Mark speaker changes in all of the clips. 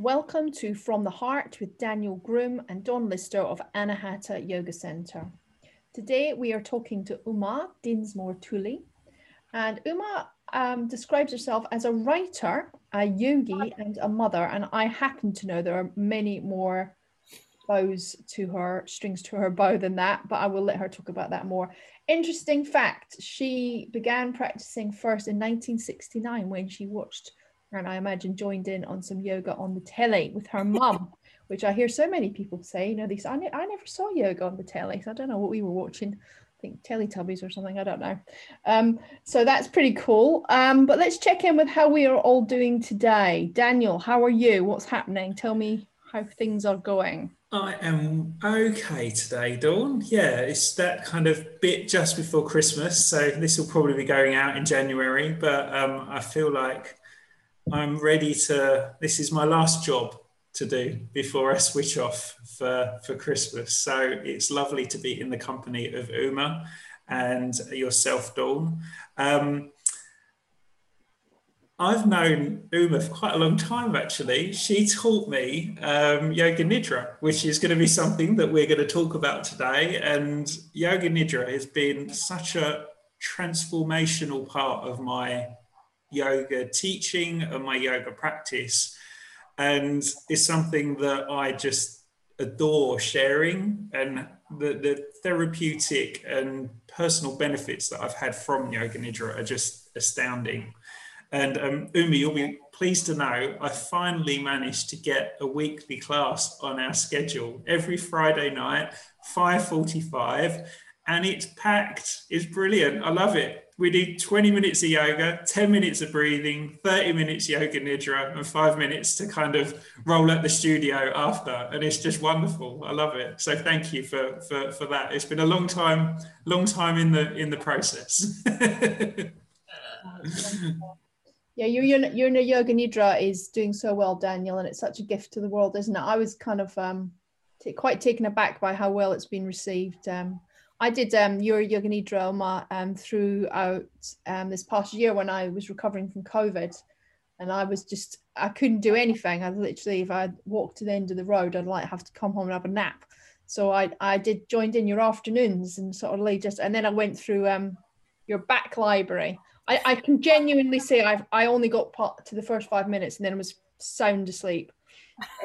Speaker 1: Welcome to From the Heart with Daniel Groom and Dawn Lister of Anahata Yoga Center. Today we are talking to Uma Dinsmore Tully. And Uma um, describes herself as a writer, a yogi, and a mother. And I happen to know there are many more bows to her, strings to her bow than that, but I will let her talk about that more. Interesting fact she began practicing first in 1969 when she watched and I imagine joined in on some yoga on the telly with her mum, which I hear so many people say, you know, these I, ne- I never saw yoga on the telly, so I don't know what we were watching. I think Teletubbies or something, I don't know. Um, so that's pretty cool. Um, but let's check in with how we are all doing today. Daniel, how are you? What's happening? Tell me how things are going.
Speaker 2: I am okay today, Dawn. Yeah, it's that kind of bit just before Christmas. So this will probably be going out in January, but um, I feel like I'm ready to. This is my last job to do before I switch off for, for Christmas. So it's lovely to be in the company of Uma and yourself, Dawn. Um, I've known Uma for quite a long time, actually. She taught me um, Yoga Nidra, which is going to be something that we're going to talk about today. And Yoga Nidra has been such a transformational part of my yoga teaching and my yoga practice. And it's something that I just adore sharing and the, the therapeutic and personal benefits that I've had from Yoga Nidra are just astounding. And um, Uma, you'll be pleased to know I finally managed to get a weekly class on our schedule every Friday night, 5:45, and it's packed. It's brilliant. I love it we do 20 minutes of yoga, 10 minutes of breathing, 30 minutes yoga nidra, and five minutes to kind of roll at the studio after. And it's just wonderful. I love it. So thank you for for, for that. It's been a long time, long time in the in the process.
Speaker 1: yeah, your your yoga nidra is doing so well, Daniel, and it's such a gift to the world, isn't it? I was kind of um, quite taken aback by how well it's been received. Um, I did um, your Yoga Nidra um, throughout um, this past year when I was recovering from COVID. And I was just, I couldn't do anything. I literally, if I walked to the end of the road, I'd like have to come home and have a nap. So I, I did joined in your afternoons and sort of lay just, and then I went through um, your back library. I, I can genuinely say I've, I only got part to the first five minutes and then I was sound asleep.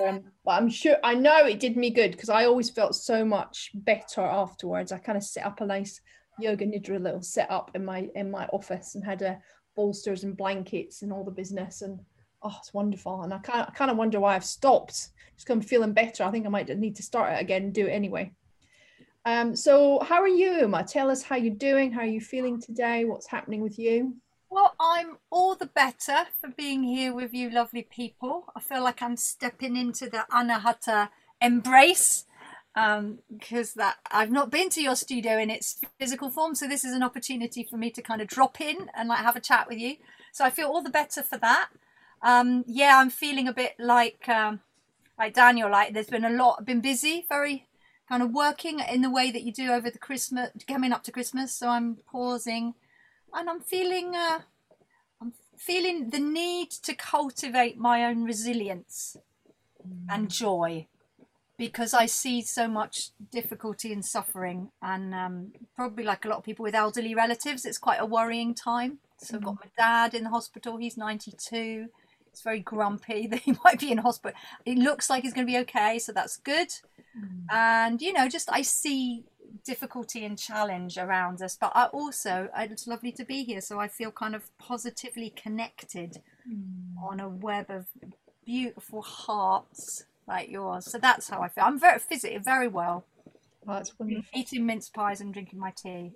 Speaker 1: Um, but I'm sure I know it did me good because I always felt so much better afterwards. I kind of set up a nice yoga nidra little setup in my in my office and had a uh, bolsters and blankets and all the business and oh it's wonderful. And I kind of, kind of wonder why I've stopped. Just I'm feeling better I think I might need to start it again and do it anyway. Um so how are you Uma? Tell us how you're doing how are you feeling today? What's happening with you
Speaker 3: well, I'm all the better for being here with you, lovely people. I feel like I'm stepping into the Anahata embrace because um, that I've not been to your studio in its physical form, so this is an opportunity for me to kind of drop in and like have a chat with you. So I feel all the better for that. Um, yeah, I'm feeling a bit like um, like Daniel. Like there's been a lot. Been busy, very kind of working in the way that you do over the Christmas, coming up to Christmas. So I'm pausing and I'm feeling uh, I'm feeling the need to cultivate my own resilience mm. and joy because I see so much difficulty and suffering, and um, probably like a lot of people with elderly relatives, it's quite a worrying time. So I've got mm. my dad in the hospital. He's 92. He's very grumpy that he might be in hospital. It looks like he's going to be okay, so that's good. Mm. And you know, just I see difficulty and challenge around us but I also it's lovely to be here so I feel kind of positively connected mm. on a web of beautiful hearts like yours. So that's how I feel. I'm very physically very well.
Speaker 1: Oh, that's wonderful.
Speaker 3: eating mince pies and drinking my tea.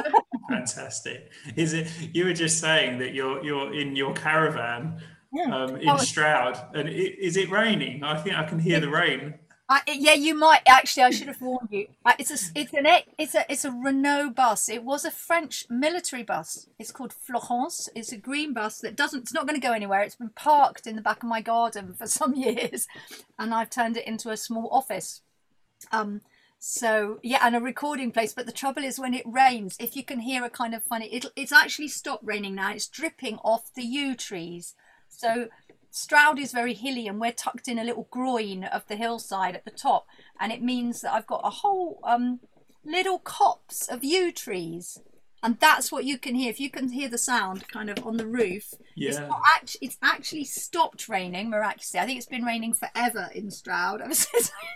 Speaker 2: Fantastic. Is it you were just saying that you're you're in your caravan yeah. um, in oh, Stroud and it, is it raining? I think I can hear the rain
Speaker 3: Yeah, you might actually. I should have warned you. It's a, it's an, it's a, it's a Renault bus. It was a French military bus. It's called Florence. It's a green bus that doesn't. It's not going to go anywhere. It's been parked in the back of my garden for some years, and I've turned it into a small office. Um, so yeah, and a recording place. But the trouble is, when it rains, if you can hear a kind of funny, it, it's actually stopped raining now. It's dripping off the yew trees. So Stroud is very hilly and we're tucked in a little groin of the hillside at the top. And it means that I've got a whole um, little copse of yew trees. And that's what you can hear. If you can hear the sound kind of on the roof,
Speaker 2: Yeah.
Speaker 3: it's, not act- it's actually stopped raining miraculously. I think it's been raining forever in Stroud.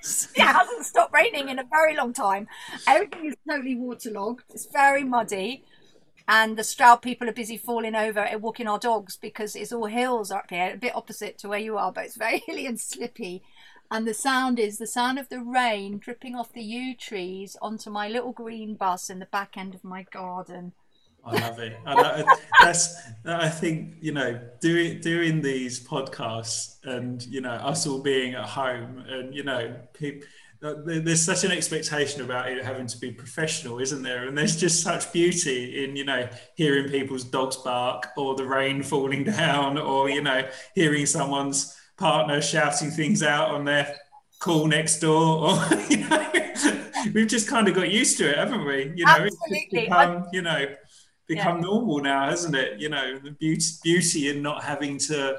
Speaker 3: It hasn't stopped raining in a very long time. Everything is totally waterlogged. It's very muddy. And the Stroud people are busy falling over and walking our dogs because it's all hills up here, a bit opposite to where you are, but it's very hilly and slippy. And the sound is the sound of the rain dripping off the yew trees onto my little green bus in the back end of my garden.
Speaker 2: I love it. I love it. That's I think you know doing doing these podcasts and you know us all being at home and you know people. There's such an expectation about it having to be professional, isn't there? And there's just such beauty in you know hearing people's dogs bark or the rain falling down or you know hearing someone's partner shouting things out on their call next door or you know we've just kind of got used to it haven't we? You know it's become you know become normal now hasn't it? You know the beauty beauty in not having to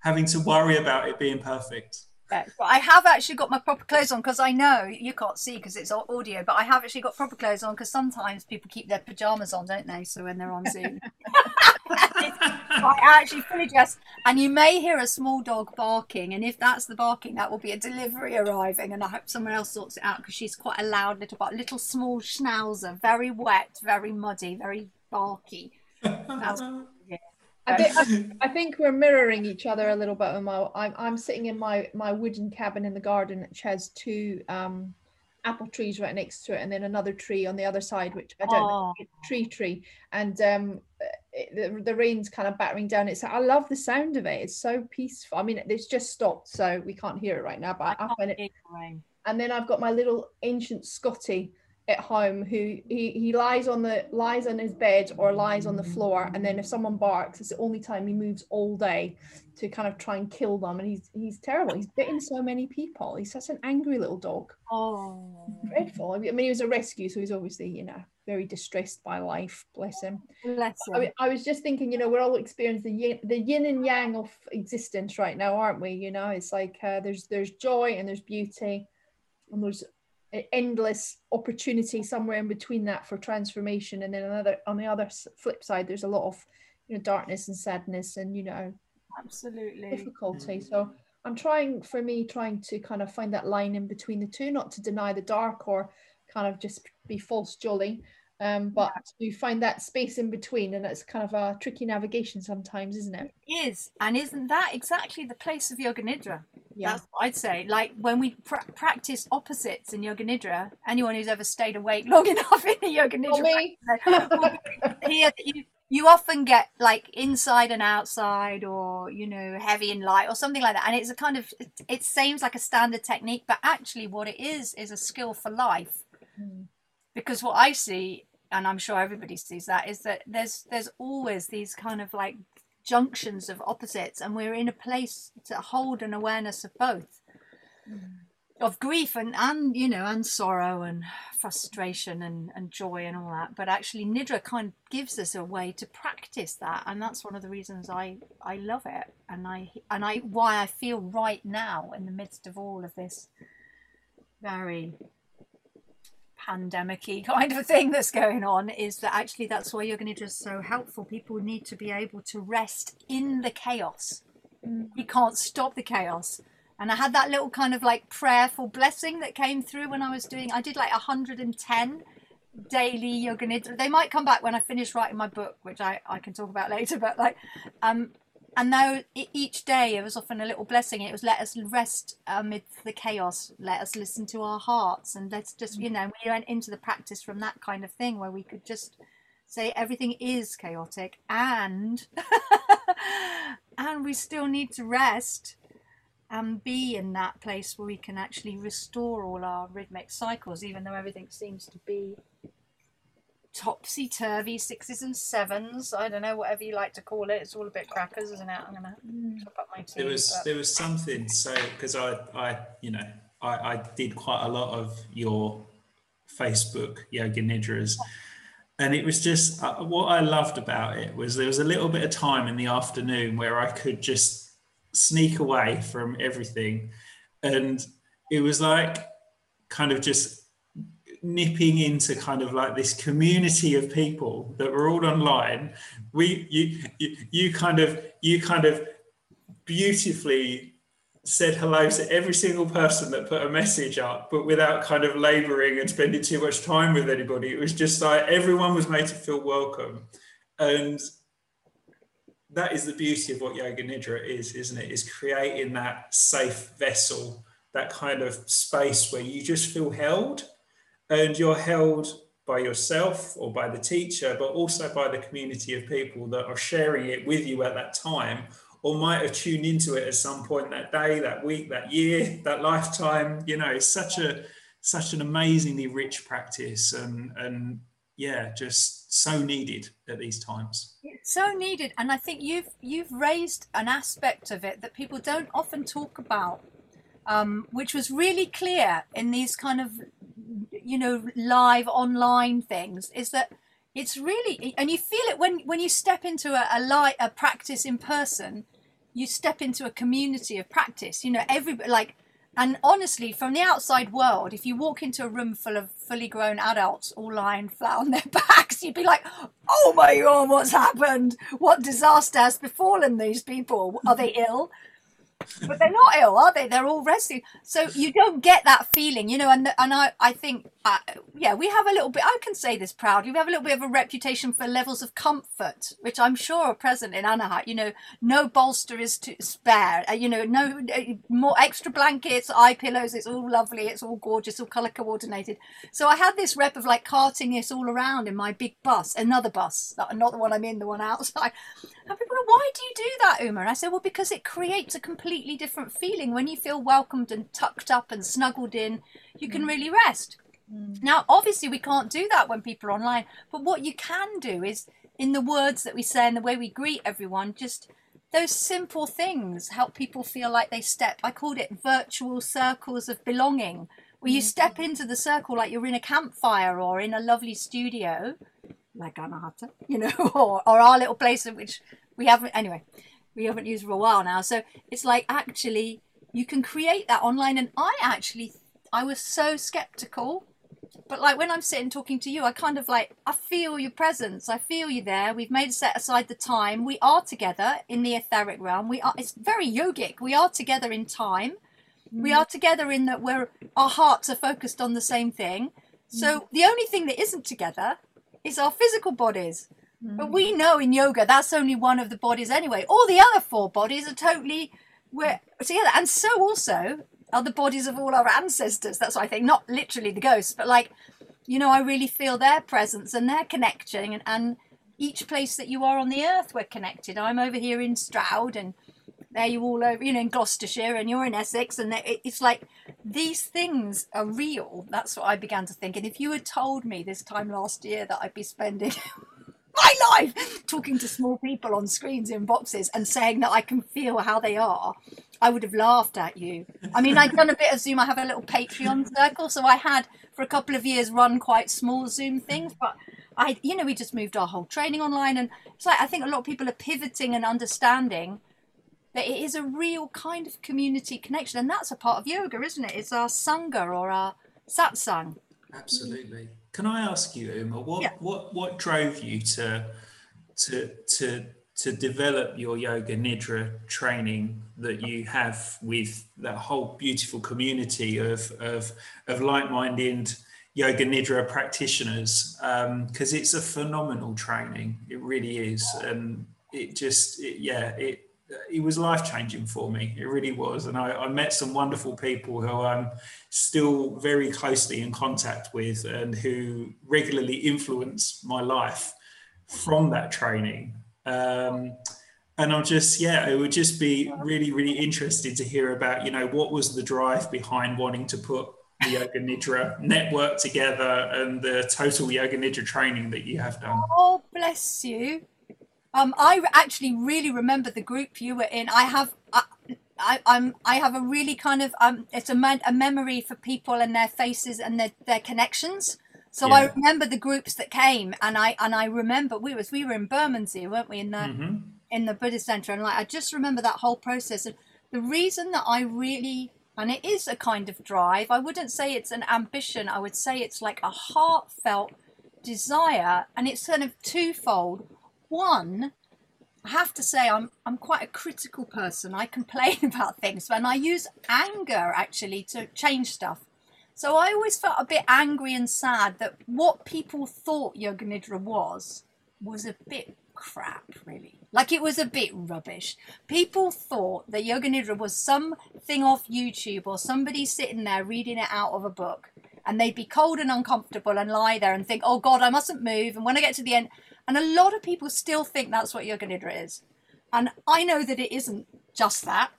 Speaker 2: having to worry about it being perfect
Speaker 3: Yeah, but I have actually got my proper clothes on because I know you can't see because it's audio, but I have actually got proper clothes on because sometimes people keep their pajamas on, don't they? So when they're on Zoom, I actually fully dressed, and you may hear a small dog barking, and if that's the barking, that will be a delivery arriving, and I hope someone else sorts it out because she's quite a loud little, but little small schnauzer, very wet, very muddy, very barky.
Speaker 1: I think, I, I think we're mirroring each other a little bit. I'm, I'm sitting in my, my wooden cabin in the garden, which has two um, apple trees right next to it, and then another tree on the other side, which I don't know, tree tree. And um, it, the, the rain's kind of battering down. It's I love the sound of it. It's so peaceful. I mean, it's just stopped, so we can't hear it right now. But I, I find it and then I've got my little ancient Scotty at home who he, he lies on the lies on his bed or lies on the floor and then if someone barks it's the only time he moves all day to kind of try and kill them and he's he's terrible. He's bitten so many people. He's such an angry little dog.
Speaker 3: Oh,
Speaker 1: dreadful. I mean he was a rescue so he's obviously you know very distressed by life bless him.
Speaker 3: Bless
Speaker 1: I,
Speaker 3: him.
Speaker 1: mean, I was just thinking, you know, we're all experiencing the yin, the yin and yang of existence right now, aren't we? You know, it's like uh, there's there's joy and there's beauty, and there's endless opportunity somewhere in between that for transformation. And then another on the other flip side, there's a lot of you know darkness and sadness and you know
Speaker 3: Absolutely.
Speaker 1: difficulty. Mm. So I'm trying for me trying to kind of find that line in between the two, not to deny the dark or kind of just be false jolly, um, but to find that space in between. And it's kind of a tricky navigation sometimes, isn't it it?
Speaker 3: is and isn't that exactly the place of yoga nidra
Speaker 1: Yeah.
Speaker 3: that's what i'd say like when we pra- practice opposites in yoga nidra anyone who's ever stayed awake long enough in the yoga nidra
Speaker 1: me.
Speaker 3: practice, here you you often get like inside and outside or you know heavy and light or something like that and it's a kind of it, it seems like a standard technique but actually what it is is a skill for life
Speaker 1: Mm.
Speaker 3: because what I see, and I'm sure everybody sees that, is that there's there's always these kind of like junctions of opposites, and we're in a place to hold an awareness of both, mm. of grief and and you know and sorrow and frustration and and joy and all that. But actually, nidra kind of gives us a way to practice that, and that's one of the reasons I I love it, and I and I why I feel right now in the midst of all of this very pandemic-y kind of thing that's going on is that actually that's why yoga nidra is so helpful. People need to be able to rest in the chaos. You can't stop the chaos. And i had that little kind of like prayerful blessing that came through when i was doing i did like 110 daily yoga nidra they might come back when i finish writing my book which i, I can talk about later but like um and though e- each day it was often a little blessing. It was let us rest amid the chaos. Let us listen to our hearts. And let's just you mm. know we went into the practice from that kind of thing where we could just say everything is chaotic and and we still need to rest and be in that place where we can actually restore all our rhythmic cycles even though everything seems to be topsy turvy sixes and sevens. I don't know, whatever you like to call it. It's all a bit crackers, isn't it? I'm gonna top up my tea.
Speaker 2: there was
Speaker 3: but-
Speaker 2: there was something so because I I you know I, I did quite a lot of your Facebook yoga nidras and it was just uh, what I loved about it was there was a little bit of time in the afternoon where I could just sneak away from everything. And it was like kind of just nipping into kind of like this community of people that were all online. We you you, you kind of you kind of beautifully said hello to every single person that put a message up, but without kind of laboring and spending too much time with anybody. It was just like everyone was made to feel welcome. And that is the beauty of what Yoga Nidra is, isn't it? Is creating that safe vessel, that kind of space where you just feel held and you're held by yourself or by the teacher, but also by the community of people that are sharing it with you at that time or might have tuned into it at some point that day, that week, that year, that lifetime. You know, it's such a such an amazingly rich practice and and yeah, just so needed at these times.
Speaker 3: It's so needed, and I think you've you've raised an aspect of it that people don't often talk about, um, which was really clear in these kind of you know live online things. Is that it's really and you feel it when when you step into a, a light a practice in person you step into a community of practice you know everybody, like and honestly from the outside world if you walk into a room full of fully grown adults all lying flat on their backs you'd be like oh my god what's happened what disaster has befallen these people are they ill but they're not ill, are they? They're all resting. So you don't get that feeling, you know. And and I I think uh, yeah, we have a little bit. I can say this proudly. We have a little bit of a reputation for levels of comfort, which I'm sure are present in Anahata. You know, no bolster is to spare. Uh, you know, no uh, more extra blankets, eye pillows. It's all lovely. It's all gorgeous. All color coordinated. So I had this rep of like carting this all around in my big bus, another bus, not the one I'm in, the one outside. And people go, why do you do that, Uma? And I said, well, because it creates a completely different feeling. When you feel welcomed and tucked up and snuggled in, you can mm. really rest. Mm. Now, obviously, we can't do that when people are online, but what you can do is in the words that we say and the way we greet everyone, just those simple things help people feel like they step. I called it virtual circles of belonging, where you mm. step into the circle like you're in a campfire or in a lovely studio, like Anahata, you know, or, or our little place in which we haven't anyway we haven't used for a while now. So it's like actually you can create that online. And i actually i was so skeptical. But like when i'm sitting talking to you i kind of like i feel your presence. I feel you there. We've made set aside the time. We are together in the etheric realm. We are it's very yogic. We are together in time. Mm. we are together in that we're our hearts are focused on the same thing. So mm. the only thing that isn't together is our physical bodies but mm. we know in yoga that's only one of the bodies anyway. All the other four bodies are totally we're together. And so also are the bodies of all our ancestors. That's what I think. Not literally the ghosts, but like, you know, I really feel their presence and their connection and, and each place that you are on the earth we're connected. I'm over here in Stroud and there you all over, you know, in Gloucestershire and you're in Essex. And it's like these things are real. That's what I began to think. And if you had told me this time last year that I'd be spending my life talking to small people on screens in boxes and saying that I can feel how they are, I would have laughed at you. I mean, I've done a bit of Zoom. I have a little Patreon circle, so I had for a couple of years run quite small Zoom things, but I, you know, we just moved our whole training online, and it's like I think a lot of people are pivoting and understanding that it is a real kind of community connection, and that's a part of yoga, isn't it? It's our sangha or our satsang.
Speaker 2: Absolutely. Can I ask you, Uma, what yeah. what what drove you to to to to develop your yoga nidra training that you have with that whole beautiful community of of of like-minded yoga nidra practitioners because um, it's a phenomenal training it really is and it just it, yeah it it was life changing for me. It really was. And I, I, met some wonderful people who I'm still very closely in contact with and who regularly influence my life from that training. Um, and I'm just, yeah, it would just be really, really interested to hear about, you know, what was the drive behind wanting to put the Yoga Nidra network together and the total Yoga Nidra training that you have done.
Speaker 3: Oh, bless you. Um, I actually really remember the group you were in. I have, I, I, I'm, I have a really kind of, um, it's a, me- a memory for people and their faces and their, their connections. So yeah. I remember the groups that came, and I and I remember we was we were in Bermondsey, weren't we? In the, mm-hmm. in the Buddhist center, and like I just remember that whole process. And the reason that I really and it is a kind of drive. I wouldn't say it's an ambition. I would say it's like a heartfelt desire, and it's kind of twofold. One, I have to say I'm I'm quite a critical person. I complain about things, and I use anger actually to change stuff. So I always felt a bit angry and sad that what people thought Yoga Nidra was was a bit crap, really. Like it was a bit rubbish. People thought that Yoga Nidra was something off YouTube or somebody sitting there reading it out of a book. And they'd be cold and uncomfortable and lie there and think, oh God, I mustn't move. And when I get to the end, and a lot of people still think that's what Yoga Nidra is. And I know that it isn't just that.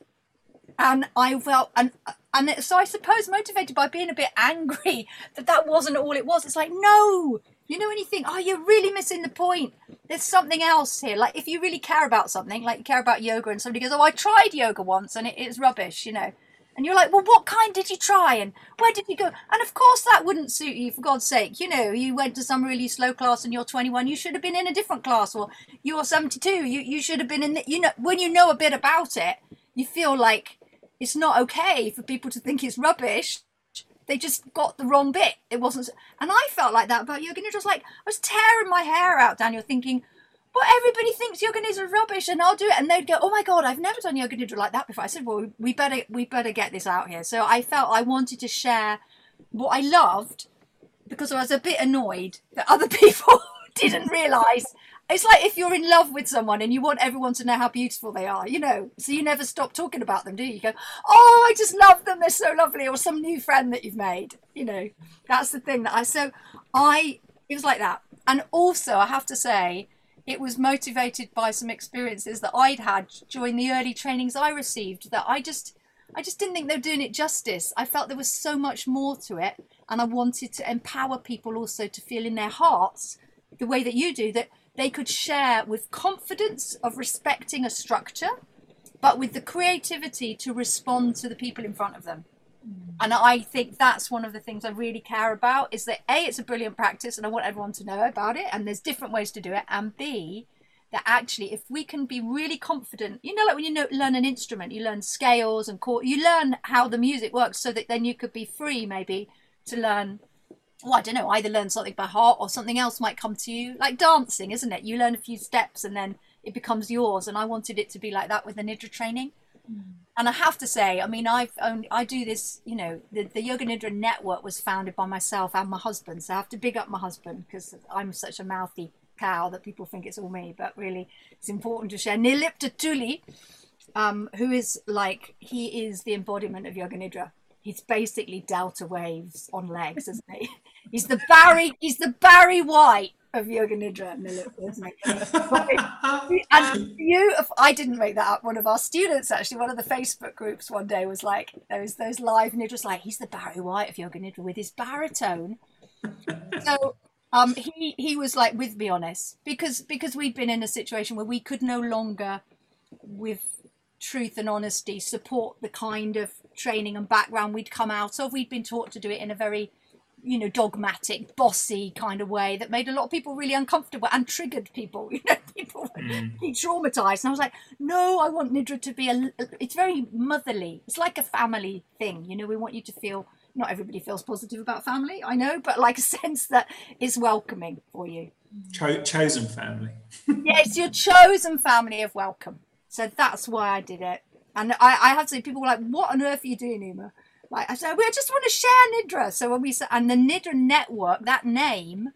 Speaker 3: And I felt, and and so I suppose motivated by being a bit angry that that wasn't all it was. It's like, no, you know, think, oh, you're really missing the point. There's something else here. Like if you really care about something, like you care about yoga, and somebody goes, oh, I tried yoga once and it, it's rubbish, you know. And you're like, well, what kind did you try and where did you go? And of course, that wouldn't suit you, for God's sake. You know, you went to some really slow class and you're 21, you should have been in a different class, or you're 72, you, you should have been in, the, you know, when you know a bit about it, you feel like it's not okay for people to think it's rubbish. They just got the wrong bit. It wasn't, and I felt like that about yoga nidra. Like I was tearing my hair out, Daniel, thinking, "But everybody thinks yoga nidra rubbish," and I'll do it, and they'd go, "Oh my god, I've never done yoga nidra like that before." I said, "Well, we better we better get this out here." So I felt I wanted to share what I loved because I was a bit annoyed that other people didn't realise it's like if you're in love with someone and you want everyone to know how beautiful they are, you know, so you never stop talking about them, do you? You go, oh, I just love them, they're so lovely, or some new friend that you've made, you know. That's the thing that I, so I, it was like that. And also, I have to say, it was motivated by some experiences that I'd had during the early trainings I received that I just, I just didn't think they were doing it justice. I felt there was so much more to it, and I wanted to empower people also to feel in their hearts the way that you do that they could share with confidence of respecting a structure, but with the creativity to respond to the people in front of them. Mm. And I think that's one of the things I really care about is that A, it's a brilliant practice and I want everyone to know about it. And there's different ways to do it. And B, that actually, if we can be really confident, you know, like when you know, learn an instrument, you learn scales and chord, you learn how the music works so that then you could be free maybe to learn well, I don't know, either learn something by heart or something else might come to you. Like dancing, isn't it? You learn a few steps and then it becomes yours. And I wanted it to be like that with the Nidra training. Mm. And I have to say, I mean, I've only, I do this, you know, the, the Yoga Nidra network was founded by myself and my husband. So I have to big up my husband because I'm such a mouthy cow that people think it's all me. But really, it's important to share. Nirlipta Tuli, um, who is like, he is the embodiment of Yoga Nidra he's basically delta waves on legs, isn't he? He's the Barry. He's the Barry White of Yoga Nidra, and you, I didn't make that up. One of our students, actually, one of the Facebook groups one day was like, those those live Nidras, like he's the Barry White of Yoga Nidra with his baritone. so um, he he was like with me on this because because we'd been in a situation where we could no longer, with truth and honesty, support the kind of training and background we'd come out of. We'd been taught to do it in a very you know, dogmatic, bossy kind of way that made a lot of people really uncomfortable and triggered people. You know, people mm. be traumatized. And I was like, no, I want Nidra to be a. It's very motherly. It's like a family thing. You know, we want you to feel. Not everybody feels positive about family, I know, but like a sense that is welcoming for you.
Speaker 2: Cho- chosen family.
Speaker 3: yes, your chosen family of welcome. So that's why I did it. And I, I have to say, people were like, "What on earth are you doing, Uma?" Like I said, we just want to share Nidra. So when we and the Nidra network, that name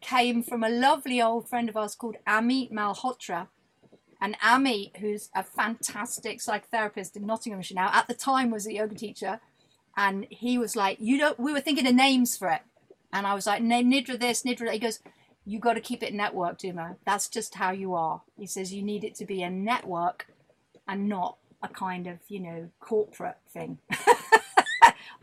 Speaker 3: came from a lovely old friend of ours called Ami Malhotra. And Ami, who's a fantastic psychotherapist in Nottinghamshire now, at the time was a yoga teacher, and he was like, "You don't." We were thinking of names for it, and I was like, "Nidra this, Nidra." That. He goes, "You got to keep it networked, Uma. That's just how you are." He says, "You need it to be a network, and not a kind of, you know, corporate thing."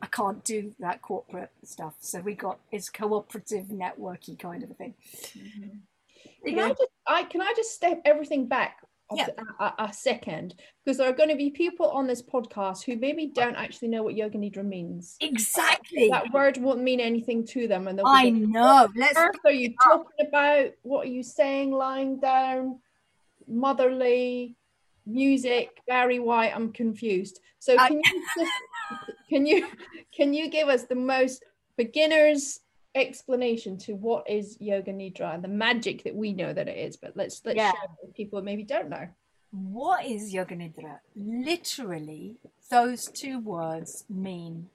Speaker 3: I can't do that corporate stuff. So we got it's cooperative, networky kind of a thing.
Speaker 1: Mm-hmm. Can I just I can I just step everything back yeah. a, a, second because there are going to be people on this podcast who maybe don't actually know what yoga nidra means.
Speaker 3: Exactly.
Speaker 1: That word won't mean anything to them, and
Speaker 3: I know.
Speaker 1: Let's. What are you talking about? What are you saying? Lying down. motherly music, Barry White. I'm confused. So can you just, can you can you give us the most beginners explanation to what is yoga nidra and the magic that we know that it is but let's let's yeah. share with people maybe don't know
Speaker 3: what is yoga nidra literally those two words mean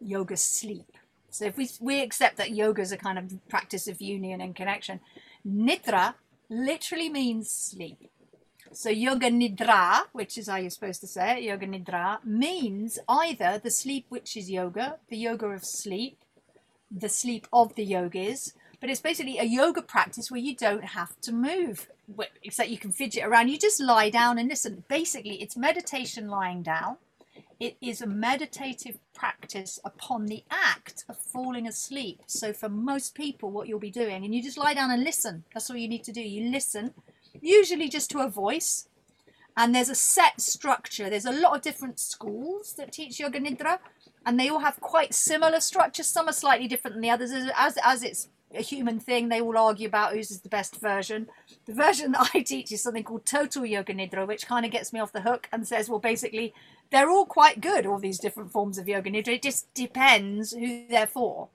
Speaker 3: yoga sleep so if we we accept that yoga is a kind of practice of union and connection nidra literally means sleep so yoga nidra, which is how you're supposed to say it, yoga nidra, means either the sleep which is yoga, the yoga of sleep, the sleep of the yogis, but it's basically a yoga practice where you don't have to move, except you can fidget around. You just lie down and listen. Basically, it's meditation lying down. It is a meditative practice upon the act of falling asleep. So, for most people, what you'll be doing, and you just lie down and listen. That's all you need to do. You listen usually just to a voice. And there's a set structure. There's a lot of different schools that teach Yoga Nidra, and they all have quite similar structures. Some are slightly different than the others. As, as it's a human thing, they all argue about whose is the best version. The version that I teach is something called Total Yoga Nidra, which kind of gets me off the hook and says, well, basically, they're all quite good, all these different forms of Yoga Nidra. It just depends who they're for.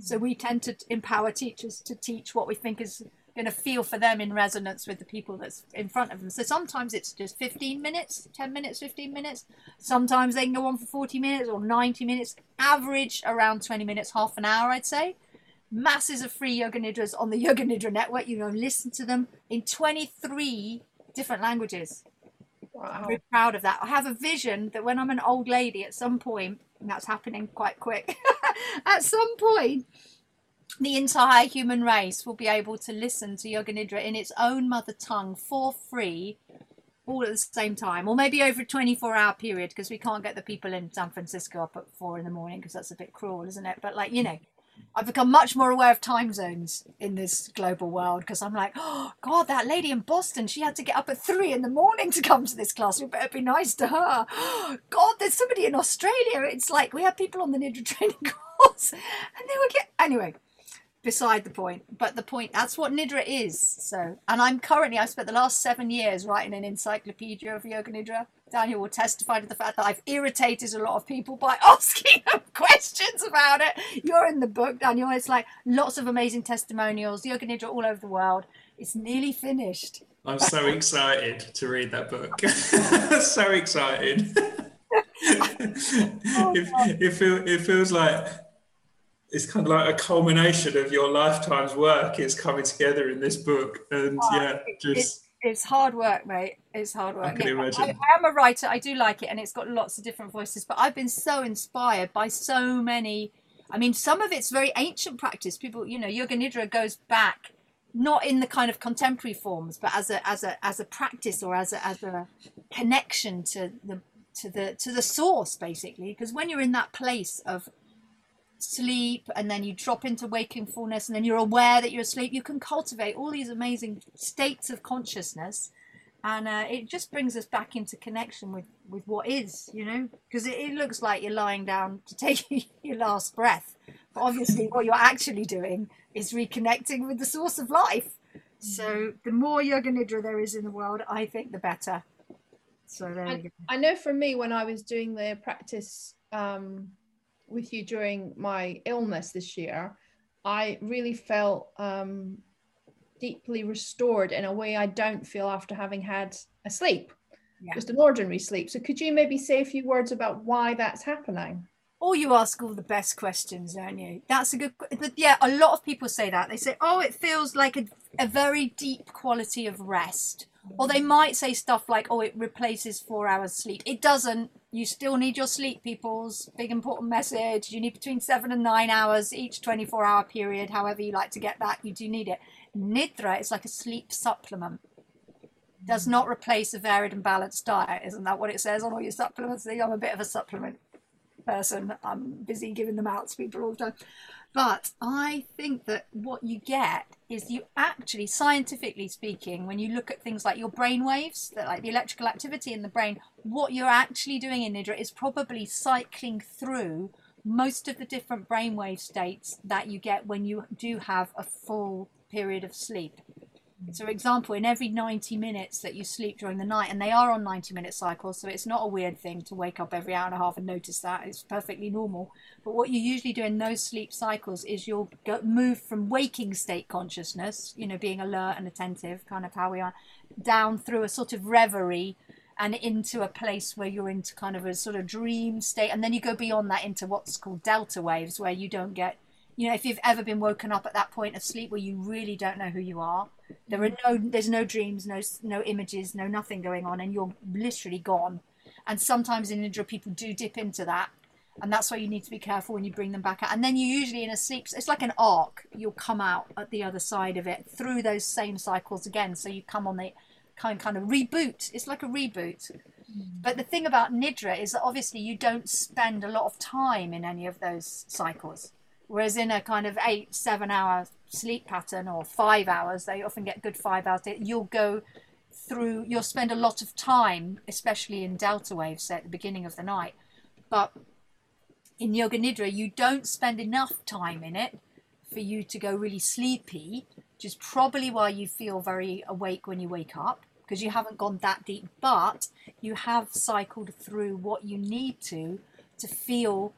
Speaker 3: So we tend to empower teachers to teach what we think is going to feel for them in resonance with the people that's in front of them. So sometimes it's just 15 minutes, 10 minutes, 15 minutes. Sometimes they can go on for 40 minutes or 90 minutes. Average around 20 minutes, half an hour, I'd say. Masses of free Yoga Nidras on the Yoga Nidra network. You know, listen to them in 23 different languages. Wow. I'm very proud of that. I have a vision that when I'm an old lady at some point, and that's happening quite quick, at some point, the entire human race will be able to listen to Yoga Nidra in its own mother tongue for free all at the same time, or maybe over a 24 hour period because we can't get the people in San Francisco up at four in the morning because that's a bit cruel, isn't it? But, like, you know, I've become much more aware of time zones in this global world because I'm like, oh, God, that lady in Boston, she had to get up at three in the morning to come to this class. We better be nice to her. God, there's somebody in Australia. It's like we have people on the Nidra training course and they were get anyway beside the point but the point that's what nidra is so. And i'm currently i've spent the last seven years writing an encyclopedia of yoga nidra. Daniel will testify to the fact that i've irritated a lot of people by asking them questions about it. You're in the book daniel. It's like lots of amazing testimonials yoga nidra all over the world. It's nearly finished.
Speaker 2: I'm so excited to read that book. So excited. Oh, it, it, feel, it feels like it's kind of like a culmination of your lifetime's work is coming together in this book. And oh, yeah just
Speaker 3: it's, it's, hard work mate. It's hard work.
Speaker 2: I, can yeah, imagine. I,
Speaker 3: I am a writer. I do like it and it's got lots of different voices but i've been so inspired by so many. I mean some of it's very ancient practice. People you know yoga nidra goes back not in the kind of contemporary forms but as a as a as a practice or as a as a connection to the to the to the source basically. Because when you're in that place of sleep and then you drop into wakefulness and then you're aware that you're asleep you can cultivate all these amazing states of consciousness. And uh, it just brings us back into connection with with what is you know? Because it, it, looks like you're lying down to take your last breath. But obviously what you're actually doing is reconnecting with the source of life. So the more yoga nidra there is in the world i think the better. So there I,
Speaker 1: I know for me when i was doing the practice um with you during my illness this year, I really felt um, deeply restored in a way I don't feel after having had a sleep, yeah. just an ordinary sleep. So, could you maybe say a few words about why that's happening?
Speaker 3: Oh, you ask all the best questions, don't you? That's a good. Yeah, a lot of people say that. They say, "Oh, it feels like a, a very deep quality of rest." Or they might say stuff like, oh, it replaces four hours sleep. It doesn't. You still need your sleep, people's big important message. You need between seven and nine hours each 24 hour period, however you like to get that. You do need it. Nidra is like a sleep supplement. Does not replace a varied and balanced diet. Isn't that what it says on all your supplements? I'm a bit of a supplement person. I'm busy giving them out to people all the time. But I think that what you get is you actually, scientifically speaking, when you look at things like your brain waves, that like the electrical activity in the brain, what you're actually doing in Nidra is probably cycling through most of the different brainwave states that you get when you do have a full period of sleep. So, for example, in every 90 minutes that you sleep during the night, and they are on 90 minute cycles, so it's not a weird thing to wake up every hour and a half and notice that. It's perfectly normal. But what you usually do in those sleep cycles is you'll go, move from waking state consciousness, you know, being alert and attentive, kind of how we are, down through a sort of reverie and into a place where you're into kind of a sort of dream state. And then you go beyond that into what's called delta waves, where you don't get you know if you've ever been woken up at that point of sleep where you really don't know who you are there are mm-hmm. no there's no dreams no no images no nothing going on and you're literally gone. And sometimes in nidra people do dip into that and that's why you need to be careful when you bring them back out. And then you usually in a sleep it's like an arc you'll come out at the other side of it through those same cycles again. So you come on the kind kind of reboot. It's like a reboot. Mm-hmm. But the thing about nidra is that obviously you don't spend a lot of time in any of those cycles Whereas in a kind of eight, seven hour sleep pattern or five hours, they often get good five hours. You'll go through, you'll spend a lot of time, especially in delta waves at the beginning of the night. But in Yoga Nidra, you don't spend enough time in it for you to go really sleepy, which is probably why you feel very awake when you wake up because you haven't gone that deep. But you have cycled through what you need to to feel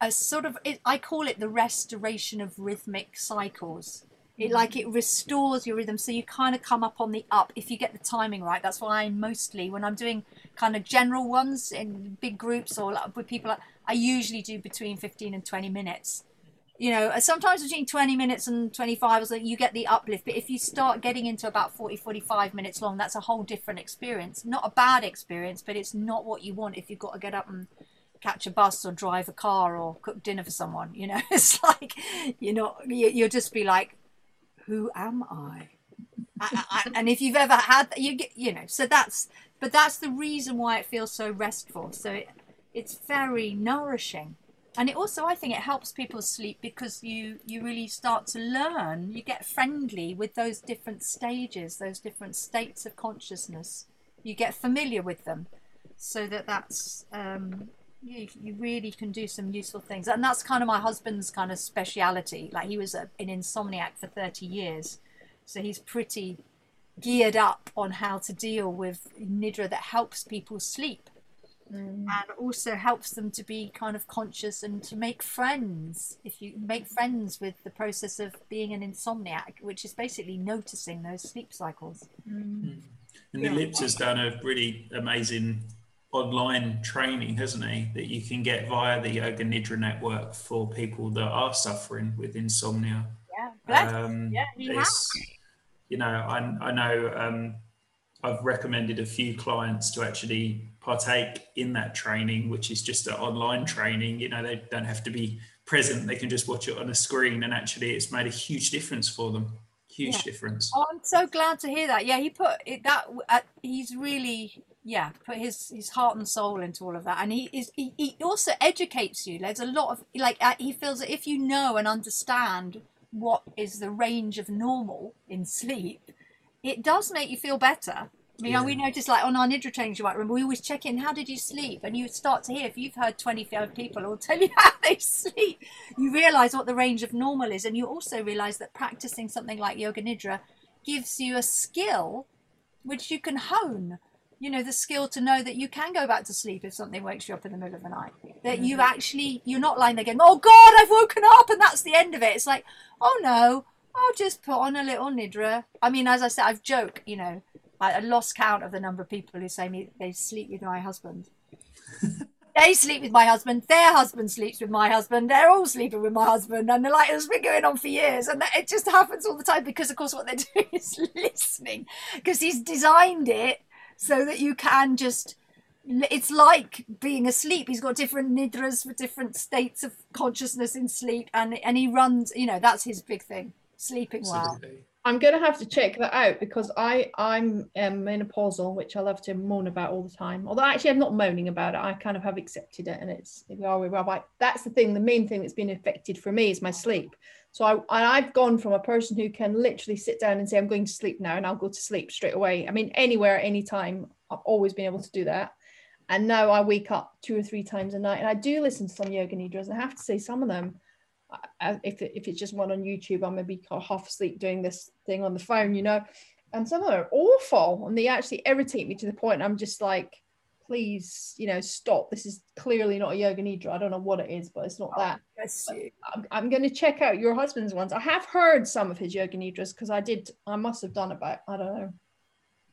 Speaker 3: a sort of it, I call it the restoration of rhythmic cycles. It mm-hmm. like it restores your rhythm, so you kind of come up on the up if you get the timing right. That's why I mostly when I'm doing kind of general ones in big groups or with people, I usually do between 15 and 20 minutes. You know, sometimes between 20 minutes and 25 or you get the uplift. But if you start getting into about 40, 45 minutes long, that's a whole different experience. Not a bad experience, but it's not what you want if you've got to get up and catch a bus or drive a car or cook dinner for someone. You know, it's like you know you'll just be like, who am I? I, I, and if you've ever had you get you know so that's but that's the reason why it feels so restful. So it, it's very nourishing. And it also i think it helps people sleep because you you really start to learn. You get friendly with those different stages those different states of consciousness. You get familiar with them. So that that's um, you, you really can do some useful things and that's kind of my husband's kind of speciality like he was a, an insomniac for 30 years so he's pretty geared up on how to deal with nidra that helps people sleep mm. and also helps them to be kind of conscious and to make friends if you make friends with the process of being an insomniac which is basically noticing those sleep cycles
Speaker 2: mm. and yeah. Lips has done a really amazing online training, hasn't he, that you can get via the Yoga Nidra network for people that are suffering with insomnia.
Speaker 3: Yeah, um, yeah, has.
Speaker 2: You know, I, I know um, I've recommended a few clients to actually partake in that training, which is just an online training. You know, they don't have to be present; they can just watch it on a screen, and actually, it's made a huge difference for them. Huge yeah. difference.
Speaker 3: Oh, I'm so glad to hear that. Yeah, he put it that. Uh, he's really yeah put his his heart and soul into all of that. And he is he, he also educates you. There's a lot of like uh, he feels that if you know and understand what is the range of normal in sleep it does make you feel better. You know, we notice like on our Nidra trainings, you might remember, we always check in, how did you sleep? And you start to hear, if you've heard 25 people will tell you how they sleep, you realize what the range of normal is. And you also realize that practicing something like Yoga Nidra gives you a skill which you can hone you know the skill to know that you can go back to sleep if something wakes you up in the middle of the night. That you mm-hmm. actually you're not lying there going oh god i've woken up and that's the end of it. It's like oh no i'll just put on a little nidra. I mean as i said i've joked you know i lost count of the number of people who say me they sleep with my husband. They sleep with my husband. Their husband sleeps with my husband. They're all sleeping with my husband. And they're like it's been going on for years. And it just happens all the time because of course what they're doing is listening because he's designed it so that you can just it's like being asleep. He's got different nidras for different states of consciousness in sleep and and he runs you know that's his big thing sleeping well.
Speaker 1: i'm going to have to check that out because i i'm um, menopausal which i love to moan about all the time. Although actually i'm not moaning about it. I kind of have accepted it and it's we are we are that's the thing the main thing that's been affected for me is my sleep so I, I've gone from a person who can literally sit down and say, I'm going to sleep now, and I'll go to sleep straight away. I mean, anywhere, anytime, I've always been able to do that. And now I wake up two or three times a night, and I do listen to some yoga nidras. And I have to say, some of them, if, if it's just one on YouTube, I'm maybe half asleep doing this thing on the phone, you know. and some of them are awful and they actually irritate me to the point I'm just like, please, you know, stop. This is clearly not a yoga nidra. I don't know what it is, but it's not oh, that. I'm, I'm going to check out your husband's ones. I have heard some of his yoga nidras because I did, I must have done about, I don't know,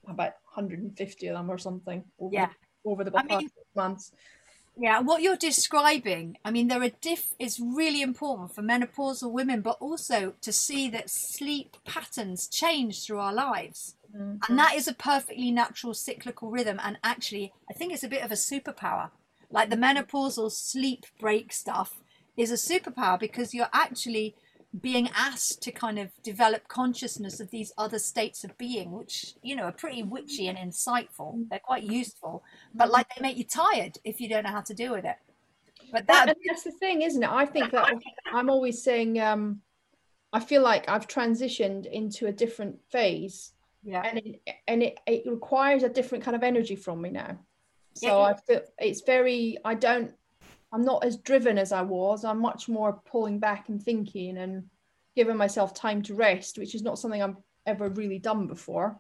Speaker 1: about 150 of them or something over,
Speaker 3: yeah.
Speaker 1: the, over the past mean, months.
Speaker 3: Yeah, what you're describing, I mean, there are diff It's really important for menopausal women, but also to see that sleep patterns change through our lives. Mm-hmm. And that is a perfectly natural cyclical rhythm. And actually, I think it's a bit of a superpower. Like the menopausal sleep break stuff is a superpower because you're actually being asked to kind of develop consciousness of these other states of being, which, you know, are pretty witchy and insightful. They're quite useful, but like they make you tired if you don't know how to deal with it.
Speaker 1: But that, that's the thing, isn't it? I think that I'm always saying, um, I feel like I've transitioned into a different phase
Speaker 3: yeah.
Speaker 1: And it, and it, it requires a different kind of energy from me now. So yeah. i feel it's very i don't i'm not as driven as i was. I'm much more pulling back and thinking and giving myself time to rest which is not something i've ever really done before.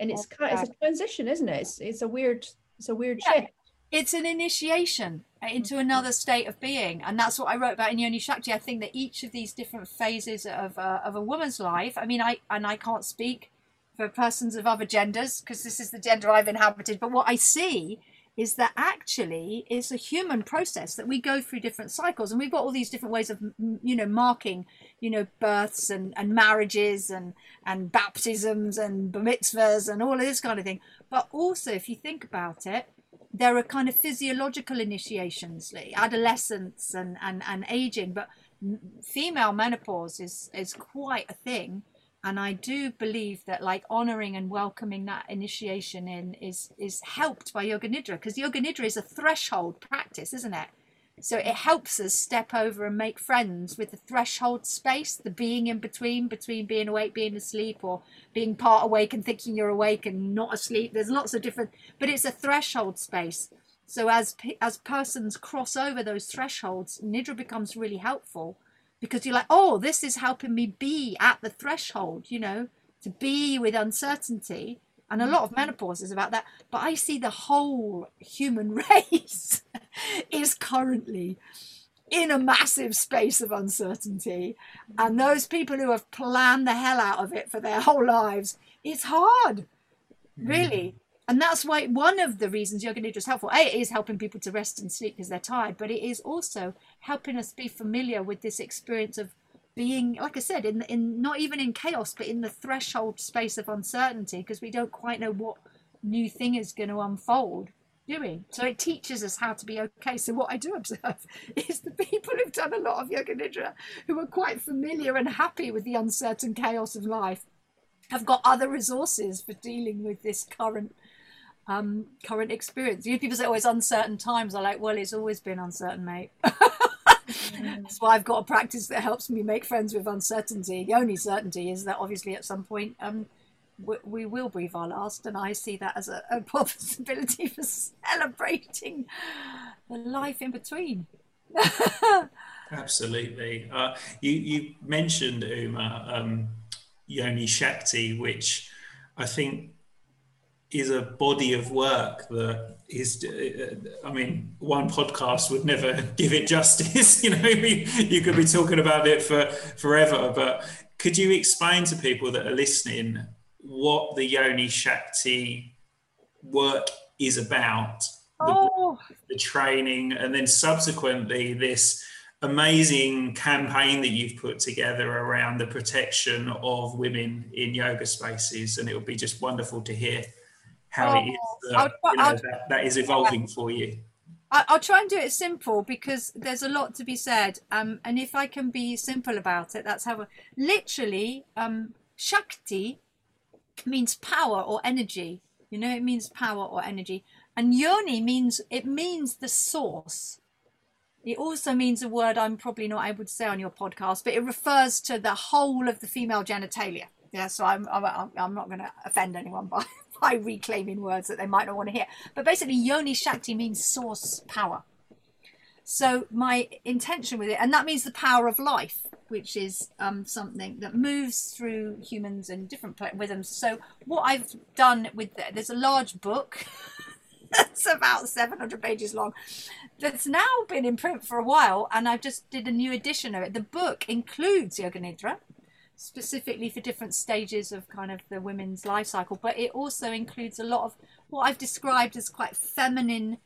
Speaker 1: And it's kind of, it's a transition isn't it? It's, it's a weird it's a weird yeah. shift.
Speaker 3: it's an initiation into another state of being. And that's what i wrote about in yoni shakti. I think that each of these different phases of, uh, of a woman's life i mean i and i can't speak for persons of other genders because this is the gender I've inhabited. But what I see is that actually it's a human process that we go through different cycles and we've got all these different ways of you know marking you know births and, and marriages and and baptisms and bar mitzvahs and all of this kind of thing. But also if you think about it there are kind of physiological initiations like adolescence and and, and aging. But female menopause is is quite a thing and i do believe that like honoring and welcoming that initiation in is is helped by yoga nidra because yoga nidra is a threshold practice isn't it? So it helps us step over and make friends with the threshold space the being in between between being awake being asleep or being part awake and thinking you're awake and not asleep. There's lots of different but it's a threshold space. So as as persons cross over those thresholds nidra becomes really helpful because you're like, oh, this is helping me be at the threshold, you know, to be with uncertainty. And a mm. lot of menopause is about that. But I see the whole human race is currently in a massive space of uncertainty. Mm. And those people who have planned the hell out of it for their whole lives, it's hard, mm. really and that's why one of the reasons yoga nidra is helpful a it is helping people to rest and sleep because they're tired but it is also helping us be familiar with this experience of being like i said in in not even in chaos but in the threshold space of uncertainty because we don't quite know what new thing is going to unfold doing so it teaches us how to be okay. So what i do observe is the people who've done a lot of yoga nidra who are quite familiar and happy with the uncertain chaos of life have got other resources for dealing with this current um, current experience. You people say, "Oh, it's uncertain times." I like, well, it's always been uncertain, mate. That's why I've got a practice that helps me make friends with uncertainty. The only certainty is that obviously at some point um, we, we, will breathe our last, and I see that as a, a possibility for celebrating the life in between.
Speaker 2: Absolutely. Uh, you you mentioned Uma um, Yoni Shakti, which I think is a body of work that is uh, i mean one podcast would never give it justice you know you could be talking about it for forever but could you explain to people that are listening what the yoni shakti work is about
Speaker 3: oh.
Speaker 2: the, the training and then subsequently this amazing campaign that you've put together around the protection of women in yoga spaces and it would be just wonderful to hear how oh, it is uh, you know, that, that is evolving for you.
Speaker 3: I'll try and do it simple because there's a lot to be said. Um, and if I can be simple about it, that's how. Literally, um, Shakti means power or energy. You know, it means power or energy. And Yoni means it means the source. It also means a word I'm probably not able to say on your podcast, but it refers to the whole of the female genitalia. Yeah, so I'm I'm, I'm not going to offend anyone by by reclaiming words that they might not want to hear. But basically, Yoni Shakti means source power. So my intention with it, and that means the power of life, which is um, something that moves through humans and different rhythms. So what I've done with the, there's a large book. that's about 700 pages long that's now been in print for a while and I've just did a new edition of it the book includes yoga nidra specifically for different stages of kind of the women's life cycle but it also includes a lot of what i've described as quite feminine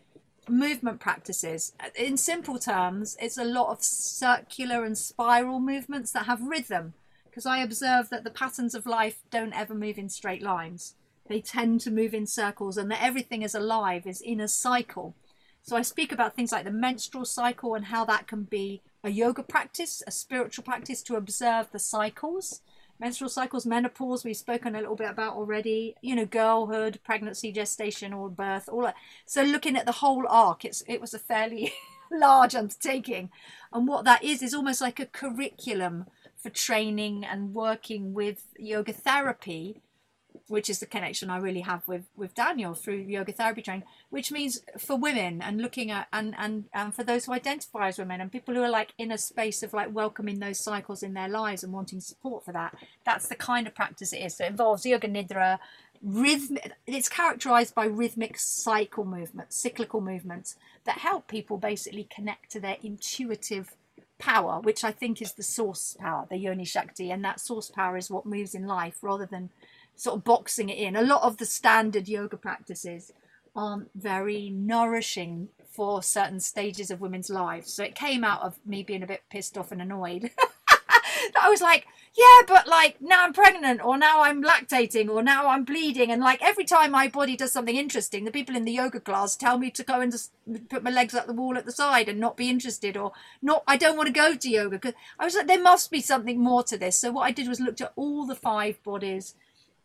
Speaker 3: movement practices. In simple terms, it's a lot of circular and spiral movements that have rhythm because I observe that the patterns of life don't ever move in straight lines. They tend to move in circles and that everything is alive, is in a cycle. So I speak about things like the menstrual cycle and how that can be a yoga practice, a spiritual practice to observe the cycles menstrual cycles, menopause, we've spoken a little bit about already, you know, girlhood, pregnancy, gestation, or birth, all that. So looking at the whole arc, it's it was a fairly large undertaking. And what that is is almost like a curriculum for training and working with yoga therapy which is the connection I really have with with Daniel through yoga therapy training, which means for women and looking at and and and for those who identify as women and people who are like in a space of like welcoming those cycles in their lives and wanting support for that. That's the kind of practice it is. So it involves yoga nidra, rhythm. It's characterized by rhythmic cycle movements, cyclical movements that help people basically connect to their intuitive power, which I think is the source power, the yoni shakti, and that source power is what moves in life rather than sort of boxing it in. A lot of the standard yoga practices aren't very nourishing for certain stages of women's lives. So it came out of me being a bit pissed off and annoyed. I was like, yeah, but like now I'm pregnant or now I'm lactating or now I'm bleeding. And like every time my body does something interesting, the people in the yoga class tell me to go and just put my legs up the wall at the side and not be interested or not, I don't want to go to yoga because I was like, there must be something more to this. So what I did was looked at all the five bodies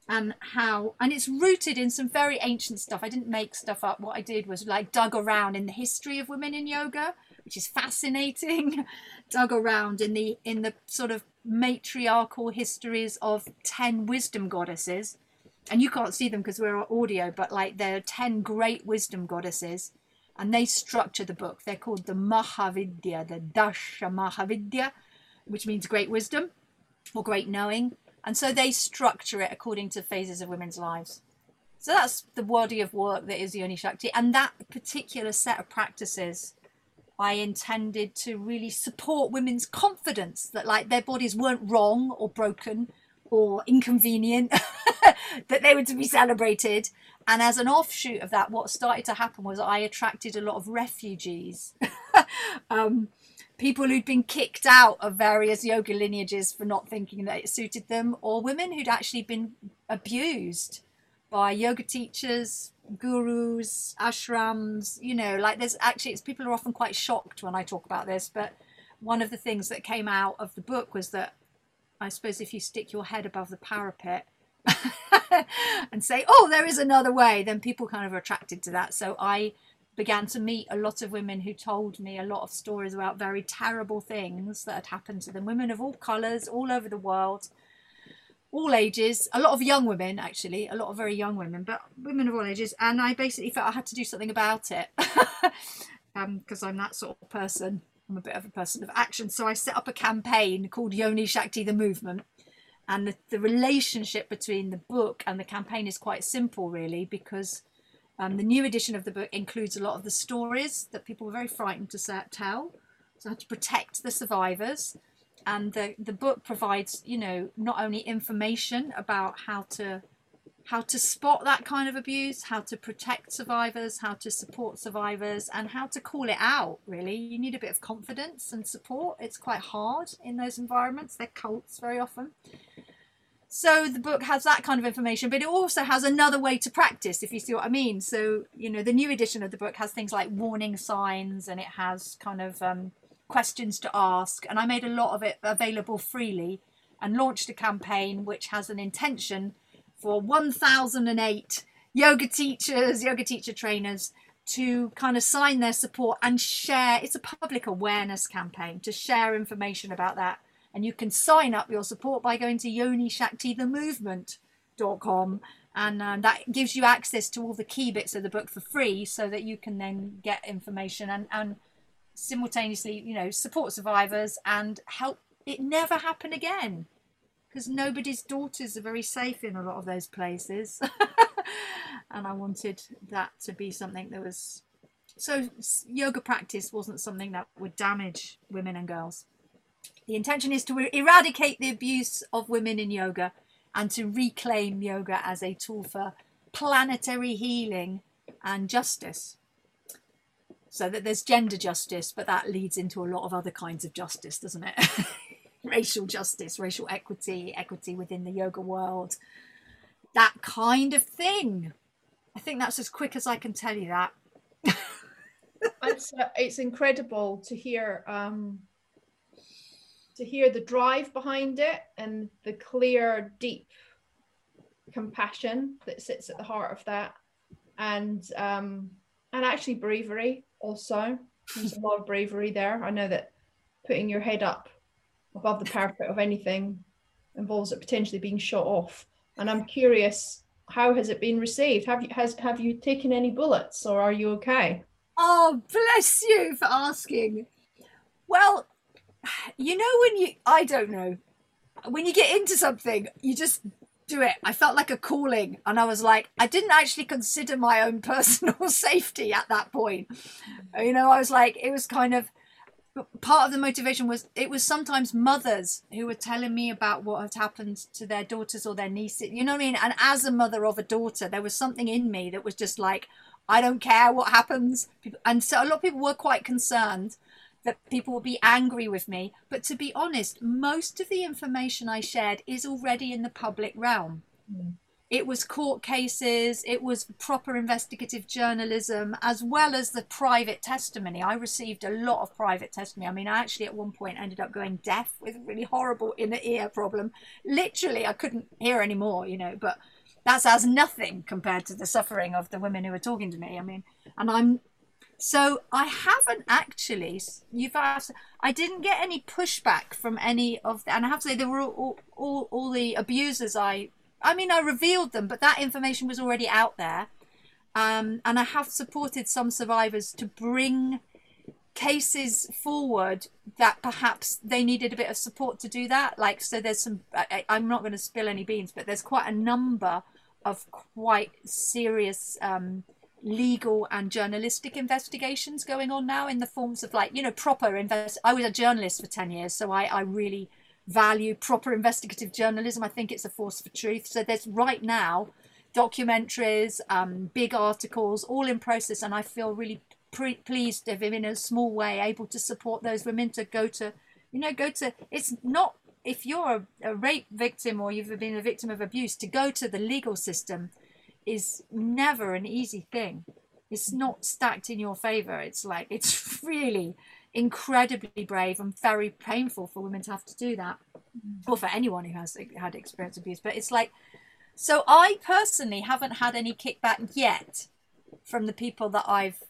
Speaker 3: and how and it's rooted in some very ancient stuff. I didn't make stuff up. What i did was like dug around in the history of women in yoga which is fascinating. Dug around in the in the sort of matriarchal histories of 10 wisdom goddesses. And you can't see them because we're audio but like there are 10 great wisdom goddesses and they structure the book. They're called the mahavidya the dasha mahavidya which means great wisdom or great knowing and so they structure it according to phases of women's lives. So that's the body of work that is Yoni Shakti. And that particular set of practices I intended to really support women's confidence that like their bodies weren't wrong or broken or inconvenient, that they were to be celebrated. And as an offshoot of that, what started to happen was I attracted a lot of refugees. um, people who'd been kicked out of various yoga lineages for not thinking that it suited them, or women who'd actually been abused by yoga teachers, gurus, ashrams. You know, like there's actually, it's people are often quite shocked when I talk about this, but one of the things that came out of the book was that I suppose if you stick your head above the parapet and say, oh, there is another way, then people kind of are attracted to that. So I began to meet a lot of women who told me a lot of stories about very terrible things that had happened to them. Women of all colours, all over the world, all ages, a lot of young women actually, a lot of very young women, but women of all ages. And I basically felt I had to do something about it because um, I'm that sort of person. I'm a bit of a person of action. So I set up a campaign called Yoni Shakti the Movement. And the, the relationship between the book and the campaign is quite simple, really, because um, the new edition of the book includes a lot of the stories that people were very frightened to tell. So I had to protect the survivors. And the, the book provides, you know, not only information about how to how to spot that kind of abuse, how to protect survivors, how to support survivors, and how to call it out, really. You need a bit of confidence and support. It's quite hard in those environments. They're cults very often. So the book has that kind of information, but it also has another way to practice, if you see what I mean. So, you know, the new edition of the book has things like warning signs and it has kind of um, questions to ask. And I made a lot of it available freely and launched a campaign which has an intention for 1008 yoga teachers, yoga teacher trainers to kind of sign their support and share. It's a public awareness campaign to share information about that and you can sign up your support by going to yonishaktithemovement.com. And uh, that gives you access to all the key bits of the book for free so that you can then get information and, and simultaneously, you know, support survivors and help it never happen again. Because nobody's daughters are very safe in a lot of those places. and I wanted that to be something that was so yoga practice wasn't something that would damage women and girls. The intention is to eradicate the abuse of women in yoga and to reclaim yoga as a tool for planetary healing and justice. So that there's gender justice, but that leads into a lot of other kinds of justice, doesn't it? racial justice, racial equity, equity within the yoga world, that kind of thing. I think that's as quick as I can tell you that.
Speaker 1: it's, uh, it's incredible to hear um, to hear the drive behind it and the clear, deep compassion that sits at the heart of that, and um, and actually bravery also. There's a lot of bravery there. I know that putting your head up above the parapet of anything involves it potentially being shot off. And I'm curious, how has it been received? Have you has have you taken any bullets or are you okay?
Speaker 3: Oh, bless you for asking. Well, you know when you I don't know. When you get into something, you just do it. I felt like a calling and I was like I didn't actually consider my own personal safety at that point. You know, I was like it was kind of part of the motivation was it was sometimes mothers who were telling me about what had happened to their daughters or their nieces you know what i mean and as a mother of a daughter there was something in me that was just like i don't care what happens and so a lot of people were quite concerned that people would be angry with me but to be honest most of the information i shared is already in the public realm mm it was court cases, it was proper investigative journalism, as well as the private testimony. I received a lot of private testimony. I mean, I actually at one point ended up going deaf with a really horrible inner ear problem. Literally, I couldn't hear anymore, you know, but that's as nothing compared to the suffering of the women who were talking to me. I mean, and I'm so I haven't actually. You've asked. I didn't get any pushback from any of, the, and I have to say there were all, all, all the abusers I I mean, I revealed them, but that information was already out there. Um, and I have supported some survivors to bring cases forward that perhaps they needed a bit of support to do that. Like, so there's some, I, am not going to spill any beans, but there's quite a number of quite serious um, legal and journalistic investigations going on now in the forms of like, you know, proper invest. I was a journalist for 10 years, so I, I really value proper investigative journalism. I think it's a force for truth. So there's right now documentaries, um, big articles, all in process, and I feel really pre- pleased to have in a small way able to support those women to go to, you know, go to. It's not if you're a rape victim or you've been a victim of abuse to go to the legal system is never an easy thing. It's not stacked in your favor. It's like it's really incredibly brave and very painful for women to have to do that, mm. or for anyone who has had experience abuse. But it's like, so I personally haven't had any kickback yet from the people that I've,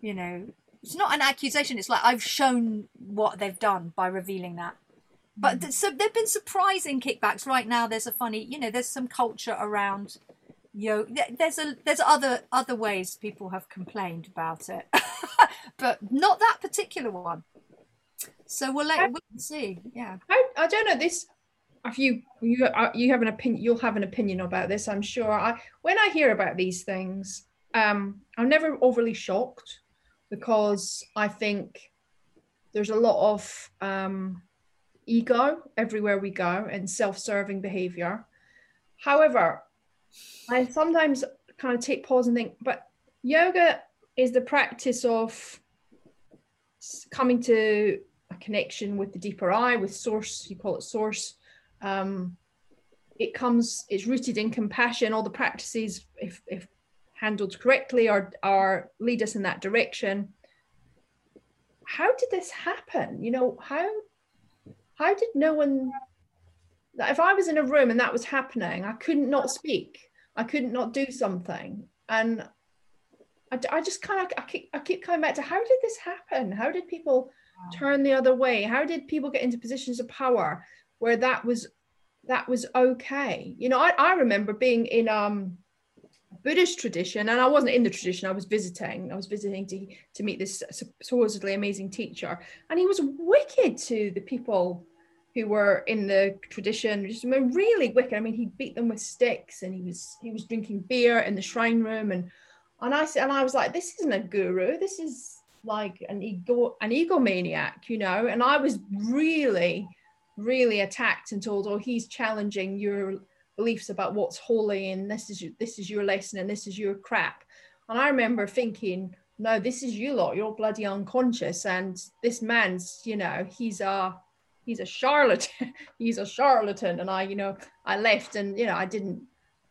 Speaker 3: you know, it's not an accusation. It's like I've shown what they've done by revealing that. But mm. so there've been surprising kickbacks. Right now, there's a funny, you know, there's some culture around yo there's a there's other other ways people have complained about it. But not that particular one. So we'll let we'll see. Yeah.
Speaker 1: I, I don't know this if you you uh, you have an opinion you'll have an opinion about this i'm sure. I when i hear about these things um i'm never overly shocked because i think there's a lot of um ego everywhere we go and self-serving behavior however I sometimes kind of take pause and think, but yoga is the practice of coming to a connection with the deeper I, with source, you call it source. Um, it comes, it's rooted in compassion. All the practices, if, if handled correctly, are, are lead us in that direction. How did this happen? You know, how how did no one if I was in a room and that was happening, I couldn't not speak. I couldn't not do something. And I, I just kind of I keep, I keep coming back to how did this happen? How did people turn the other way? How did people get into positions of power where that was that was okay? You know, I, I remember being in um Buddhist tradition, and I wasn't in the tradition. I was visiting. I was visiting to to meet this supposedly amazing teacher, and he was wicked to the people who were in the tradition. Just really wicked. I mean, he beat them with sticks, and he was he was drinking beer in the shrine room, and and I said, and I was like, this isn't a guru. This is like an ego an egomaniac, you know. And I was really, really attacked and told, oh, he's challenging your beliefs about what's holy and this is this is your lesson and this is your crap. And i remember thinking no this is you lot. You're bloody unconscious and this man's you know he's a he's a charlatan he's a charlatan. And i you know i left and you know i didn't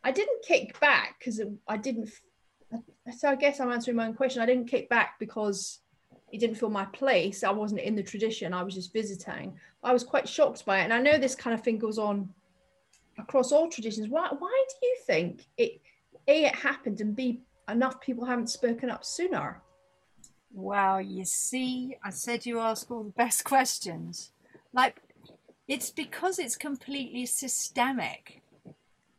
Speaker 1: i didn't kick back because i didn't so i guess i'm answering my own question. I didn't kick back because it didn't feel my place. I wasn't in the tradition i was just visiting. I was quite shocked by it. And i know this kind of thing goes on across all traditions. Why why do you think it a it happened and b enough people haven't spoken up sooner?
Speaker 3: Well, you see, I said you ask all the best questions. Like it's because it's completely systemic.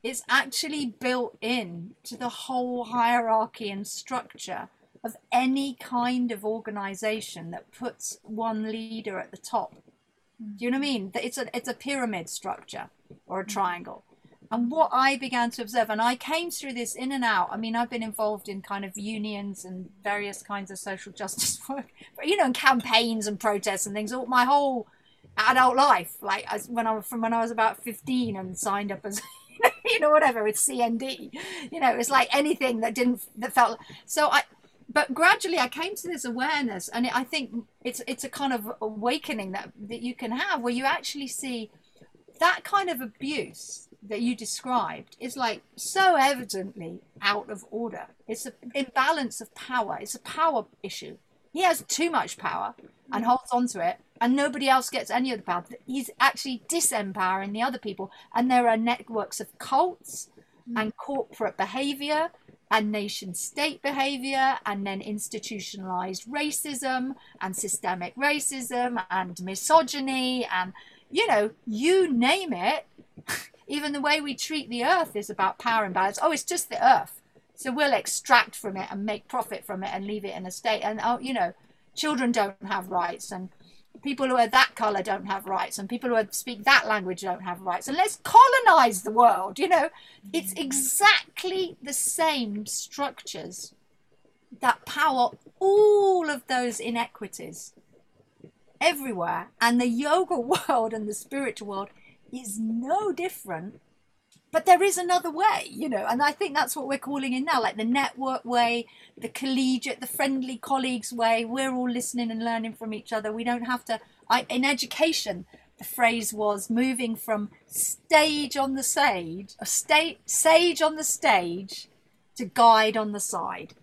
Speaker 3: It's actually built in to the whole hierarchy and structure of any kind of organization that puts one leader at the top. Do you know what I mean? It's a it's a pyramid structure or a mm. triangle. And what I began to observe, and I came through this in and out. I mean, I've been involved in kind of unions and various kinds of social justice work, you know, and campaigns and protests and things. All my whole adult life, like as when I was from when I was about fifteen and signed up as, you know, whatever with CND. You know, it's like anything that didn't that felt. So I, but gradually I came to this awareness, and I think it's it's a kind of awakening that that you can have where you actually see that kind of abuse that you described is like so evidently out of order. It's an imbalance of power. It's a power issue. He has too much power and mm-hmm. holds on to it, and nobody else gets any of the power. He's actually disempowering the other people, and there are networks of cults mm. and corporate behavior and nation state behavior and then institutionalized racism and systemic racism and misogyny and you know, you name it. Even the way we treat the earth is about power imbalance. Oh, it's just the earth. So we'll extract from it and make profit from it and leave it in a state. And, oh, you know, children don't have rights and people who are that color don't have rights and people who speak that language don't have rights and let's colonize the world you know it's mm-hmm. exactly the same structures that power all of those inequities everywhere. And the yoga world and the spiritual world is no different. But there is another way, you know, and I think that's what we're calling in now, like the network way, the collegiate, the friendly colleagues way. We're all listening and learning from each other. We don't have to. I, in education, the phrase was moving from stage on the sage, a state sage on the stage, to guide on the side.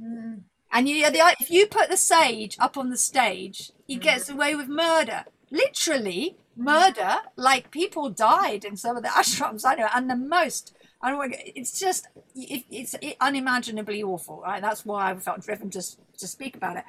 Speaker 3: Mm. And you, if you put the sage up on the stage, he mm. gets away with murder. Literally murder. Like people died in some of the ashrams. I know, and the most. I don't. It's just it's unimaginably awful. Right. That's why I felt driven to to speak about it.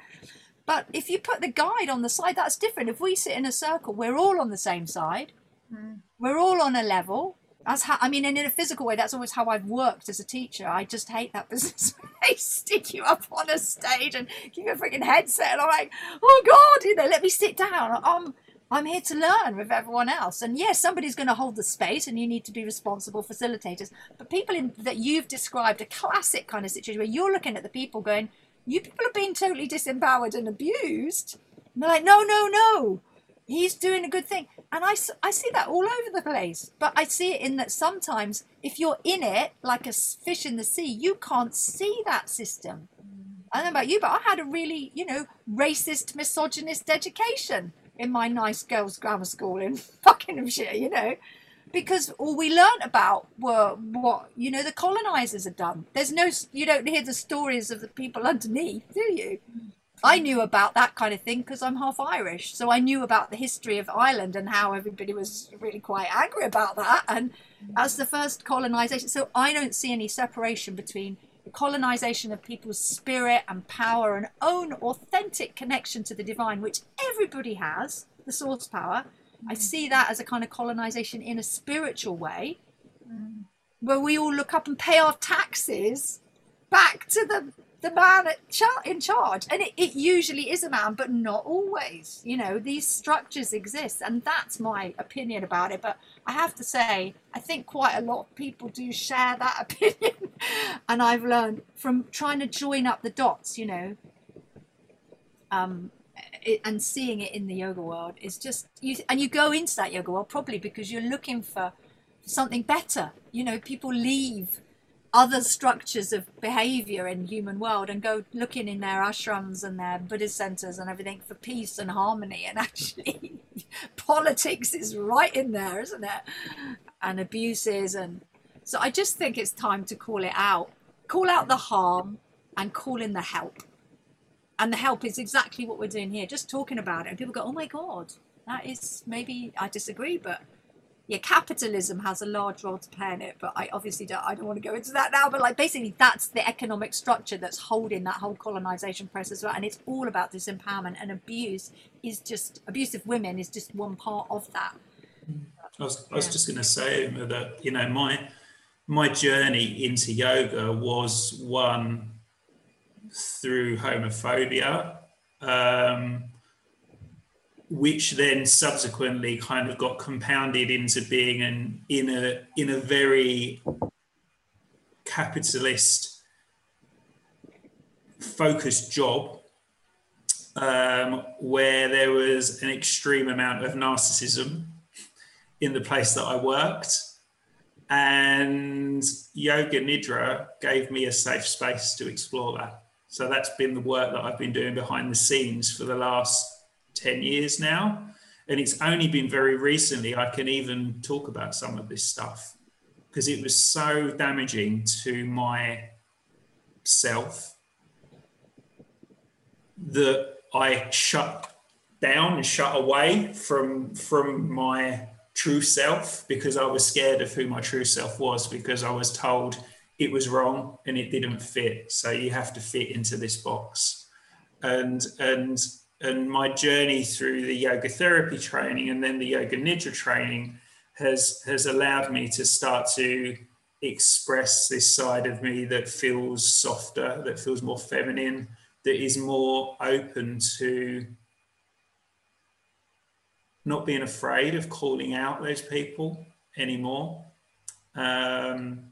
Speaker 3: But if you put the guide on the side, that's different. If we sit in a circle, we're all on the same side. Mm. We're all on a level. That's how I mean, and in a physical way, that's always how I've worked as a teacher. I just hate that business. they stick you up on a stage and give you a freaking headset, and I'm like, oh god, you know, let me sit down. I'm I'm here to learn with everyone else. And yes, somebody's going to hold the space, and you need to be responsible facilitators. But people in, that you've described a classic kind of situation where you're looking at the people going, you people are being totally disempowered and abused. And they're like, no, no, no he's doing a good thing. And I, I see that all over the place. But I see it in that sometimes if you're in it, like a fish in the sea, you can't see that system. I don't know about you, but I had a really, you know, racist, misogynist education in my nice girls' grammar school in Buckinghamshire, you know, because all we learnt about were what, you know, the colonizers had done. There's no, you don't hear the stories of the people underneath, do you? I knew about that kind of thing because I'm half Irish. So I knew about the history of Ireland and how everybody was really quite angry about that. And as the first colonization, so I don't see any separation between the colonization of people's spirit and power and own authentic connection to the divine, which everybody has, the source power. I mm. see that as a kind of colonization in a spiritual way. Mm. where we all look up and pay our taxes back to the the man in charge. And it, it usually is a man but not always. You know these structures exist and that's my opinion about it. But i have to say i think quite a lot of people do share that opinion. And i've learned from trying to join up the dots you know. Um it, and seeing it in the yoga world is just you and you go into that yoga world probably because you're looking for something better. You know people leave other structures of behavior in human world and go looking in their ashrams and their buddhist centers and everything for peace and harmony. And actually politics is right in there isn't it? And abuses and so i just think it's time to call it out. Call out the harm and call in the help. And the help is exactly what we're doing here just talking about it. And people go oh my god that is maybe i disagree but yeah, capitalism has a large role to play in it, but I obviously don't. I don't want to go into that now. But like, basically, that's the economic structure that's holding that whole colonization process, right? And it's all about disempowerment and abuse. Is just abusive women is just one part of that.
Speaker 2: I was, I was just going to say that you know my my journey into yoga was one through homophobia. Um, which then subsequently kind of got compounded into being an in a in a very capitalist focused job um, where there was an extreme amount of narcissism in the place that I worked. And Yoga Nidra gave me a safe space to explore that. So that's been the work that I've been doing behind the scenes for the last 10 years now. And it's only been very recently I can even talk about some of this stuff because it was so damaging to my self that I shut down and shut away from from my true self because I was scared of who my true self was because I was told it was wrong and it didn't fit. So you have to fit into this box. And and and my journey through the yoga therapy training and then the yoga nidra training has has allowed me to start to express this side of me that feels softer that feels more feminine that is more open to not being afraid of calling out those people anymore. Um,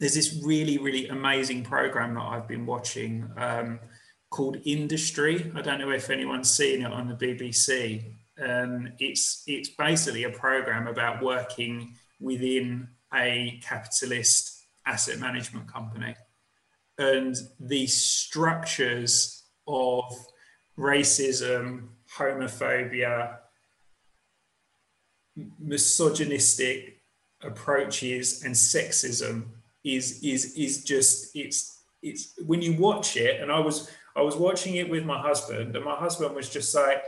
Speaker 2: there's this really really amazing program that i've been watching. Um, called Industry. I don't know if anyone's seen it on the BBC. Um, it's it's basically a program about working within a capitalist asset management company, and the structures of racism, homophobia, misogynistic approaches, and sexism is is is just it's it's when you watch it, and I was I was watching it with my husband, and my husband was just like,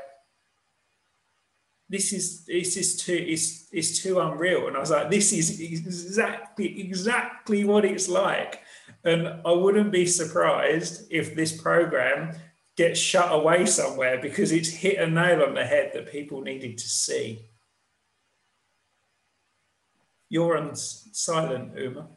Speaker 2: "This is this is too it's it's too unreal." And I was like, "This is exactly exactly what it's like." And I wouldn't be surprised if this program gets shut away somewhere because it's hit a nail on the head that people needed to see. You're on silent, Uma.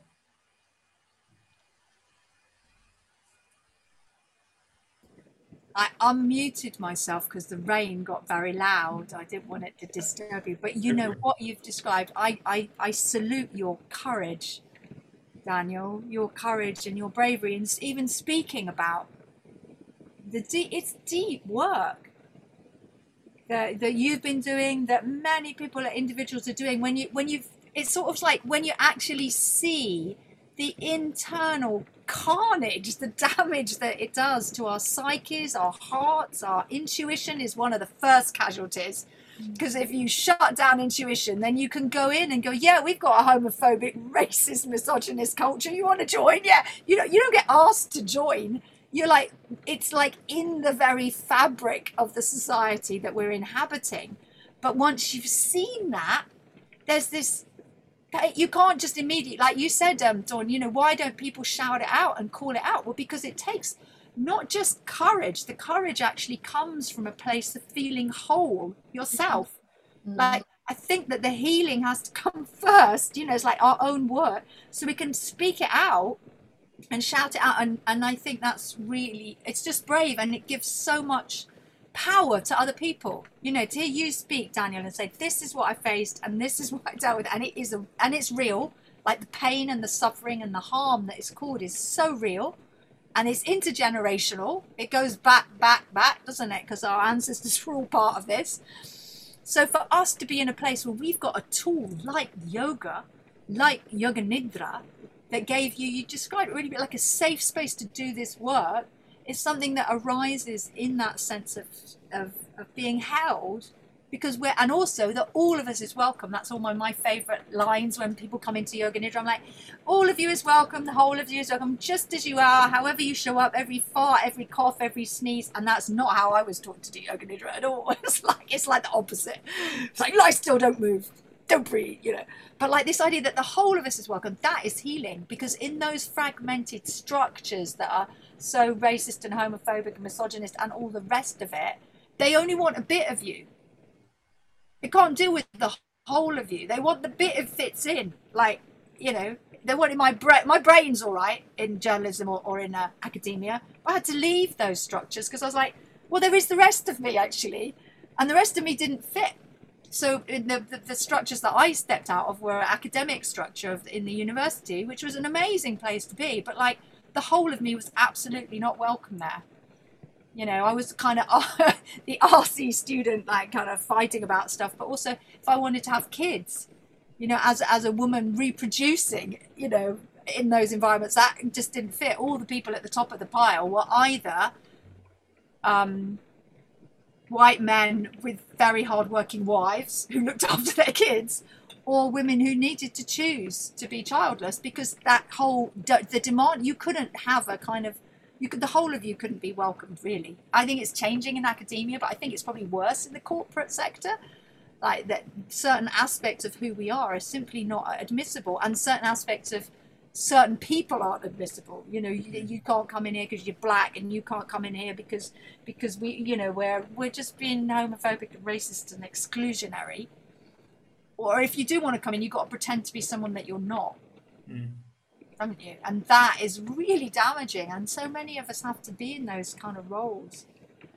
Speaker 3: I unmuted myself because the rain got very loud. I didn't want it to disturb you. But you know what you've described. I, I, I salute your courage, Daniel, your courage and your bravery, and even speaking about the deep, it's deep work that, that you've been doing, that many people, individuals are doing. When you, when you've, it's sort of like when you actually see the internal carnage, the damage that it does to our psyches, our hearts, our intuition is one of the first casualties. Mm. Because if you shut down intuition, then you can go in and go, yeah, we've got a homophobic, racist, misogynist culture. You want to join? Yeah, you know, you don't get asked to join. You're like, it's like in the very fabric of the society that we're inhabiting. But once you've seen that, there's this you can't just immediately, like you said, um, Dawn, you know, why don't people shout it out and call it out? Well, because it takes not just courage, the courage actually comes from a place of feeling whole yourself. Mm-hmm. Like, I think that the healing has to come first. You know, it's like our own work, so we can speak it out and shout it out. And and I think that's really it's just brave, and it gives so much power to other people. You know, to hear you speak, Daniel, and say, "This is what I faced, and this is what I dealt with," and it is a, and it's real. Like the pain and the suffering and the harm that is caused is so real, and it's intergenerational. It goes back, back, back, doesn't it? Because our ancestors were all part of this. So for us to be in a place where we've got a tool like yoga, like yoga nidra, that gave you, you described it really like a safe space to do this work, is something that arises in that sense of, of, of being held because we're and also that all of us is welcome. That's all my, my favorite lines when people come into yoga nidra. I'm like all of you is welcome. The whole of you is welcome. Just as you are however you show up every fart every cough every sneeze. And that's not how i was taught to do yoga nidra at all. It's like it's like the opposite. It's like lie still don't move. Don't breathe you know. But like this idea that the whole of us is welcome that is healing because in those fragmented structures that are so racist and homophobic and misogynist and all the rest of it they only want a bit of you they can't deal with the whole of you. They want the bit that fits in. Like, you know, they wanted my brain. My brain's all right in journalism or, or in uh, academia. I had to leave those structures because I was like, well, there is the rest of me actually, and the rest of me didn't fit. So the, the, the structures that I stepped out of were academic structure of, in the university, which was an amazing place to be. But like the whole of me was absolutely not welcome there. You know i was kind of the rc student like kind of fighting about stuff but also if i wanted to have kids you know as as a woman reproducing you know in those environments that just didn't fit. All the people at the top of the pile were either um, white men with very hardworking wives who looked after their kids or women who needed to choose to be childless because that whole the demand you couldn't have a kind of you could the whole of you couldn't be welcomed really. I think it's changing in academia but i think it's probably worse in the corporate sector. Like that certain aspects of who we are are simply not admissible and certain aspects of certain people aren't admissible. You know you, you can't come in here because you're black and you can't come in here because because we you know we're we're just being homophobic and racist and exclusionary or if you do want to come in you've got to pretend to be someone that you're not mm haven't you? And that is really damaging. And so many of us have to be in those kind of roles.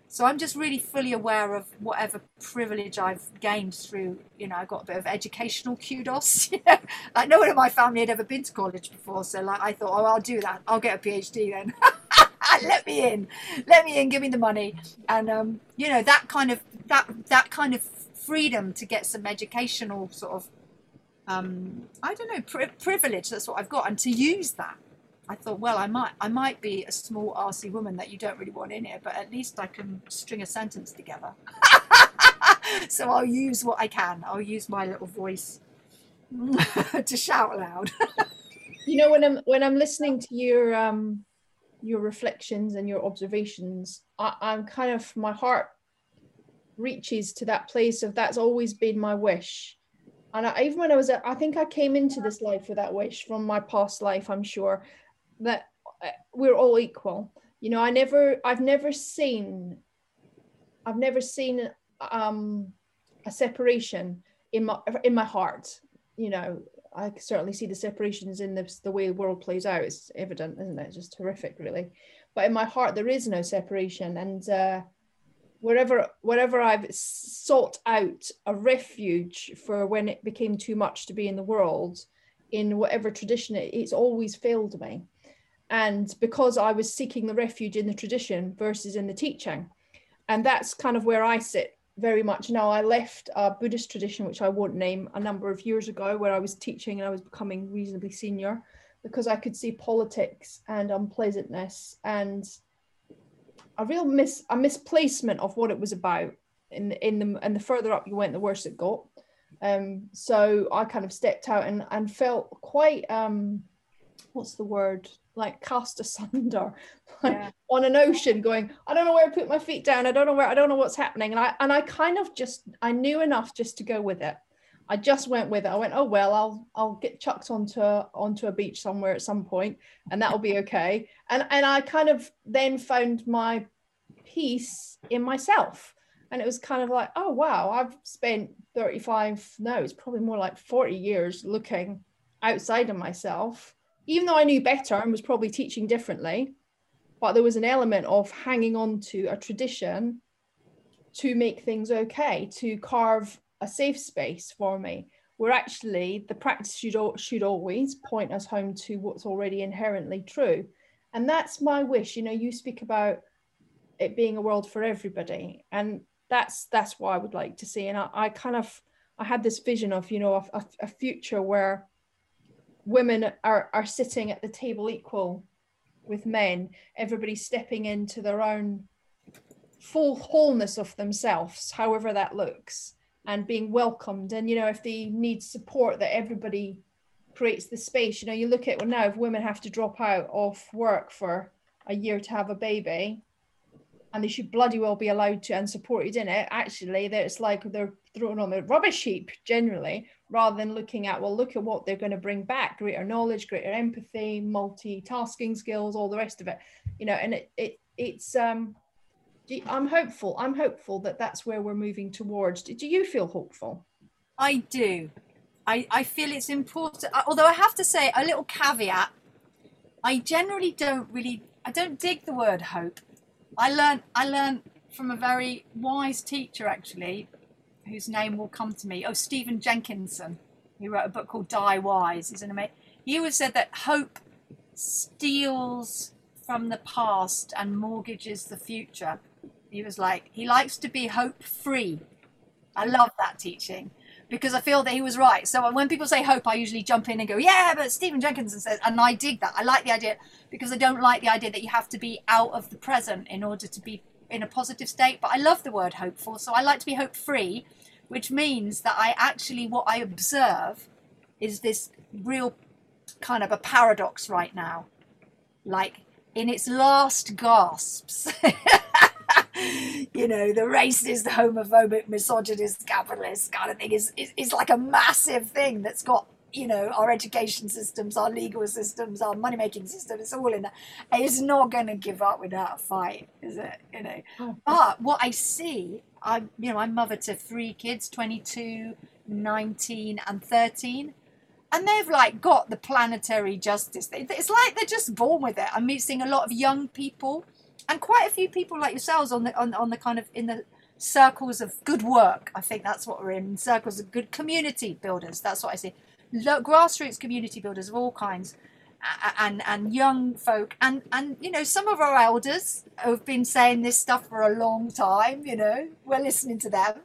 Speaker 3: So I'm just really fully aware of whatever privilege I've gained through, you know, I got a bit of educational kudos. You know? Like no one in my family had ever been to college before. So like I thought, oh, I'll do that. I'll get a PhD then. Let me in. Let me in. Give me the money. And um, you know, that kind of that that kind of freedom to get some educational sort of um, I don't know, pri- privilege. That's what I've got, and to use that, I thought, well, I might, I might be a small RC woman that you don't really want in here, but at least I can string a sentence together. so I'll use what I can. I'll use my little voice to shout loud.
Speaker 1: you know, when I'm when I'm listening to your um, your reflections and your observations, I, I'm kind of my heart reaches to that place of that's always been my wish and I, even when I was, I think I came into this life with that wish from my past life. I'm sure that uh, we're all equal. You know, I never, I've never seen, I've never seen um, a separation in my in my heart. You know, I certainly see the separations in the, the way the world plays out. It's evident, isn't it? Just horrific, really. But in my heart, there is no separation, and uh, wherever wherever I've sought out a refuge for when it became too much to be in the world, in whatever tradition it, it's always failed me. And because I was seeking the refuge in the tradition versus in the teaching. And that's kind of where I sit very much now. I left a Buddhist tradition, which I won't name, a number of years ago, where I was teaching and I was becoming reasonably senior because I could see politics and unpleasantness and a real mis a misplacement of what it was about. In in the and the further up you went, the worse it got. Um, so I kind of stepped out and and felt quite um, what's the word like cast asunder like yeah. on an ocean going i don't know where to put my feet down i don't know where i don't know what's happening and i and i kind of just i knew enough just to go with it i just went with it. I went oh well i'll i'll get chucked onto onto a beach somewhere at some point and that'll be okay. And and i kind of then found my peace in myself. And it was kind of like oh wow i've spent 35 no it's probably more like 40 years looking outside of myself even though i knew better and was probably teaching differently but there was an element of hanging on to a tradition to make things okay to carve a safe space for me where actually the practice should, should always point us home to what's already inherently true and that's my wish you know you speak about it being a world for everybody and that's that's what I would like to see. And I, I kind of I had this vision of you know a, a future where women are are sitting at the table equal with men. Everybody stepping into their own full wholeness of themselves, however that looks, and being welcomed. And you know if they need support, that everybody creates the space. You know, you look at well now if women have to drop out of work for a year to have a baby and they should bloody well be allowed to and supported in it actually it's like they're thrown on the rubbish heap generally rather than looking at well look at what they're going to bring back greater knowledge greater empathy multitasking skills all the rest of it you know and it, it it's um i'm hopeful i'm hopeful that that's where we're moving towards do you feel hopeful
Speaker 3: i do i i feel it's important uh, although i have to say a little caveat i generally don't really i don't dig the word hope I learned I learned from a very wise teacher actually, whose name will come to me. Oh, Stephen Jenkinson. He wrote a book called Die Wise. He's an amazing. He always said that hope steals from the past and mortgages the future. He was like he likes to be hope free. I love that teaching because I feel that he was right. So when people say hope, I usually jump in and go, yeah, but Stephen Jenkinson says, and I dig that. I like the idea because I don't like the idea that you have to be out of the present in order to be in a positive state. But I love the word hopeful. So I like to be hope free, which means that I actually, what I observe is this real kind of a paradox right now. Like in its last gasps. you know, the racist, homophobic, misogynist, capitalist kind of thing is, is, is like a massive thing that's got you know, our education systems, our legal systems, our money making system, it's all in there. It's not going to give up without a fight, is it? You know, oh. but what I see, I'm, you know, I'm mother to three kids 22, 19, and 13. And they've like got the planetary justice. It's like they're just born with it. I'm meeting a lot of young people and quite a few people like yourselves on the on, on the kind of in the circles of good work. I think that's what we're in. Circles of good community builders. That's what I see. grassroots community builders of all kinds, and and young folk, and and you know some of our elders have been saying this stuff for a long time. You know, we're listening to them,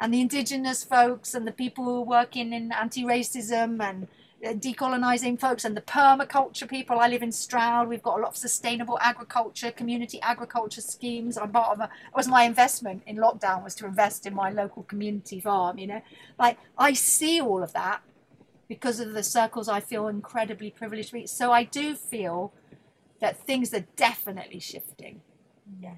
Speaker 3: and the indigenous folks and the people who are working in anti-racism and uh, decolonizing folks and the permaculture people. I live in Stroud. We've got a lot of sustainable agriculture, community agriculture schemes. I'm part of a, it was my investment in lockdown was to invest in my local community farm, you know. Like I see all of that because of the circles I feel incredibly privileged to be. So I do feel that things are definitely shifting. Yeah.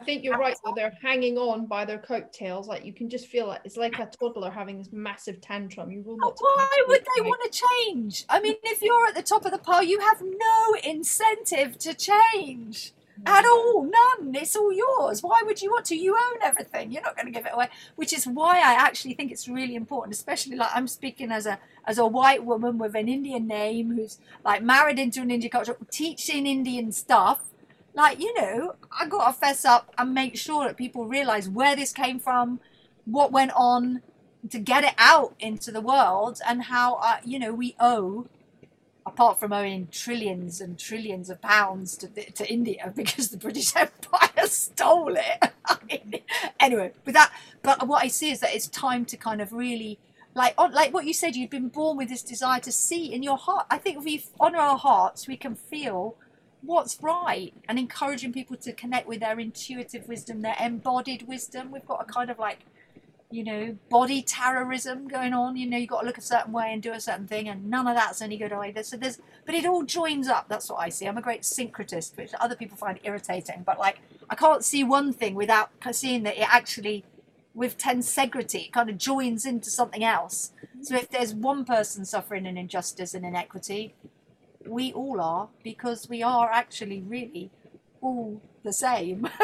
Speaker 1: I think you're right. Though they're hanging on by their coattails, like you can just feel it. It's like a toddler having this massive tantrum. You will not.
Speaker 3: Why would they want to change? I mean, if you're at the top of the pile, you have no incentive to change at all. None. It's all yours. Why would you want to? You own everything. You're not going to give it away. Which is why I actually think it's really important, especially like I'm speaking as a as a white woman with an Indian name who's like married into an Indian culture, teaching Indian stuff like, you know, I got to fess up and make sure that people realize where this came from, what went on, to get it out into the world, and how, uh, you know, we owe, apart from owing trillions and trillions of pounds to, to India because the British Empire stole it. anyway, with that, but what I see is that it's time to kind of really like like what you said you've been born with this desire to see in your heart i think if we honor our hearts we can feel what's right and encouraging people to connect with their intuitive wisdom, their embodied wisdom. We've got a kind of like, you know, body terrorism going on. You know, you've got to look a certain way and do a certain thing, and none of that's any good either. So there's, but it all joins up. That's what I see. I'm a great syncretist, which other people find irritating. But like, I can't see one thing without seeing that it actually, with tensegrity, it kind of joins into something else. So if there's one person suffering an injustice and inequity, we all are because we are actually really all the same.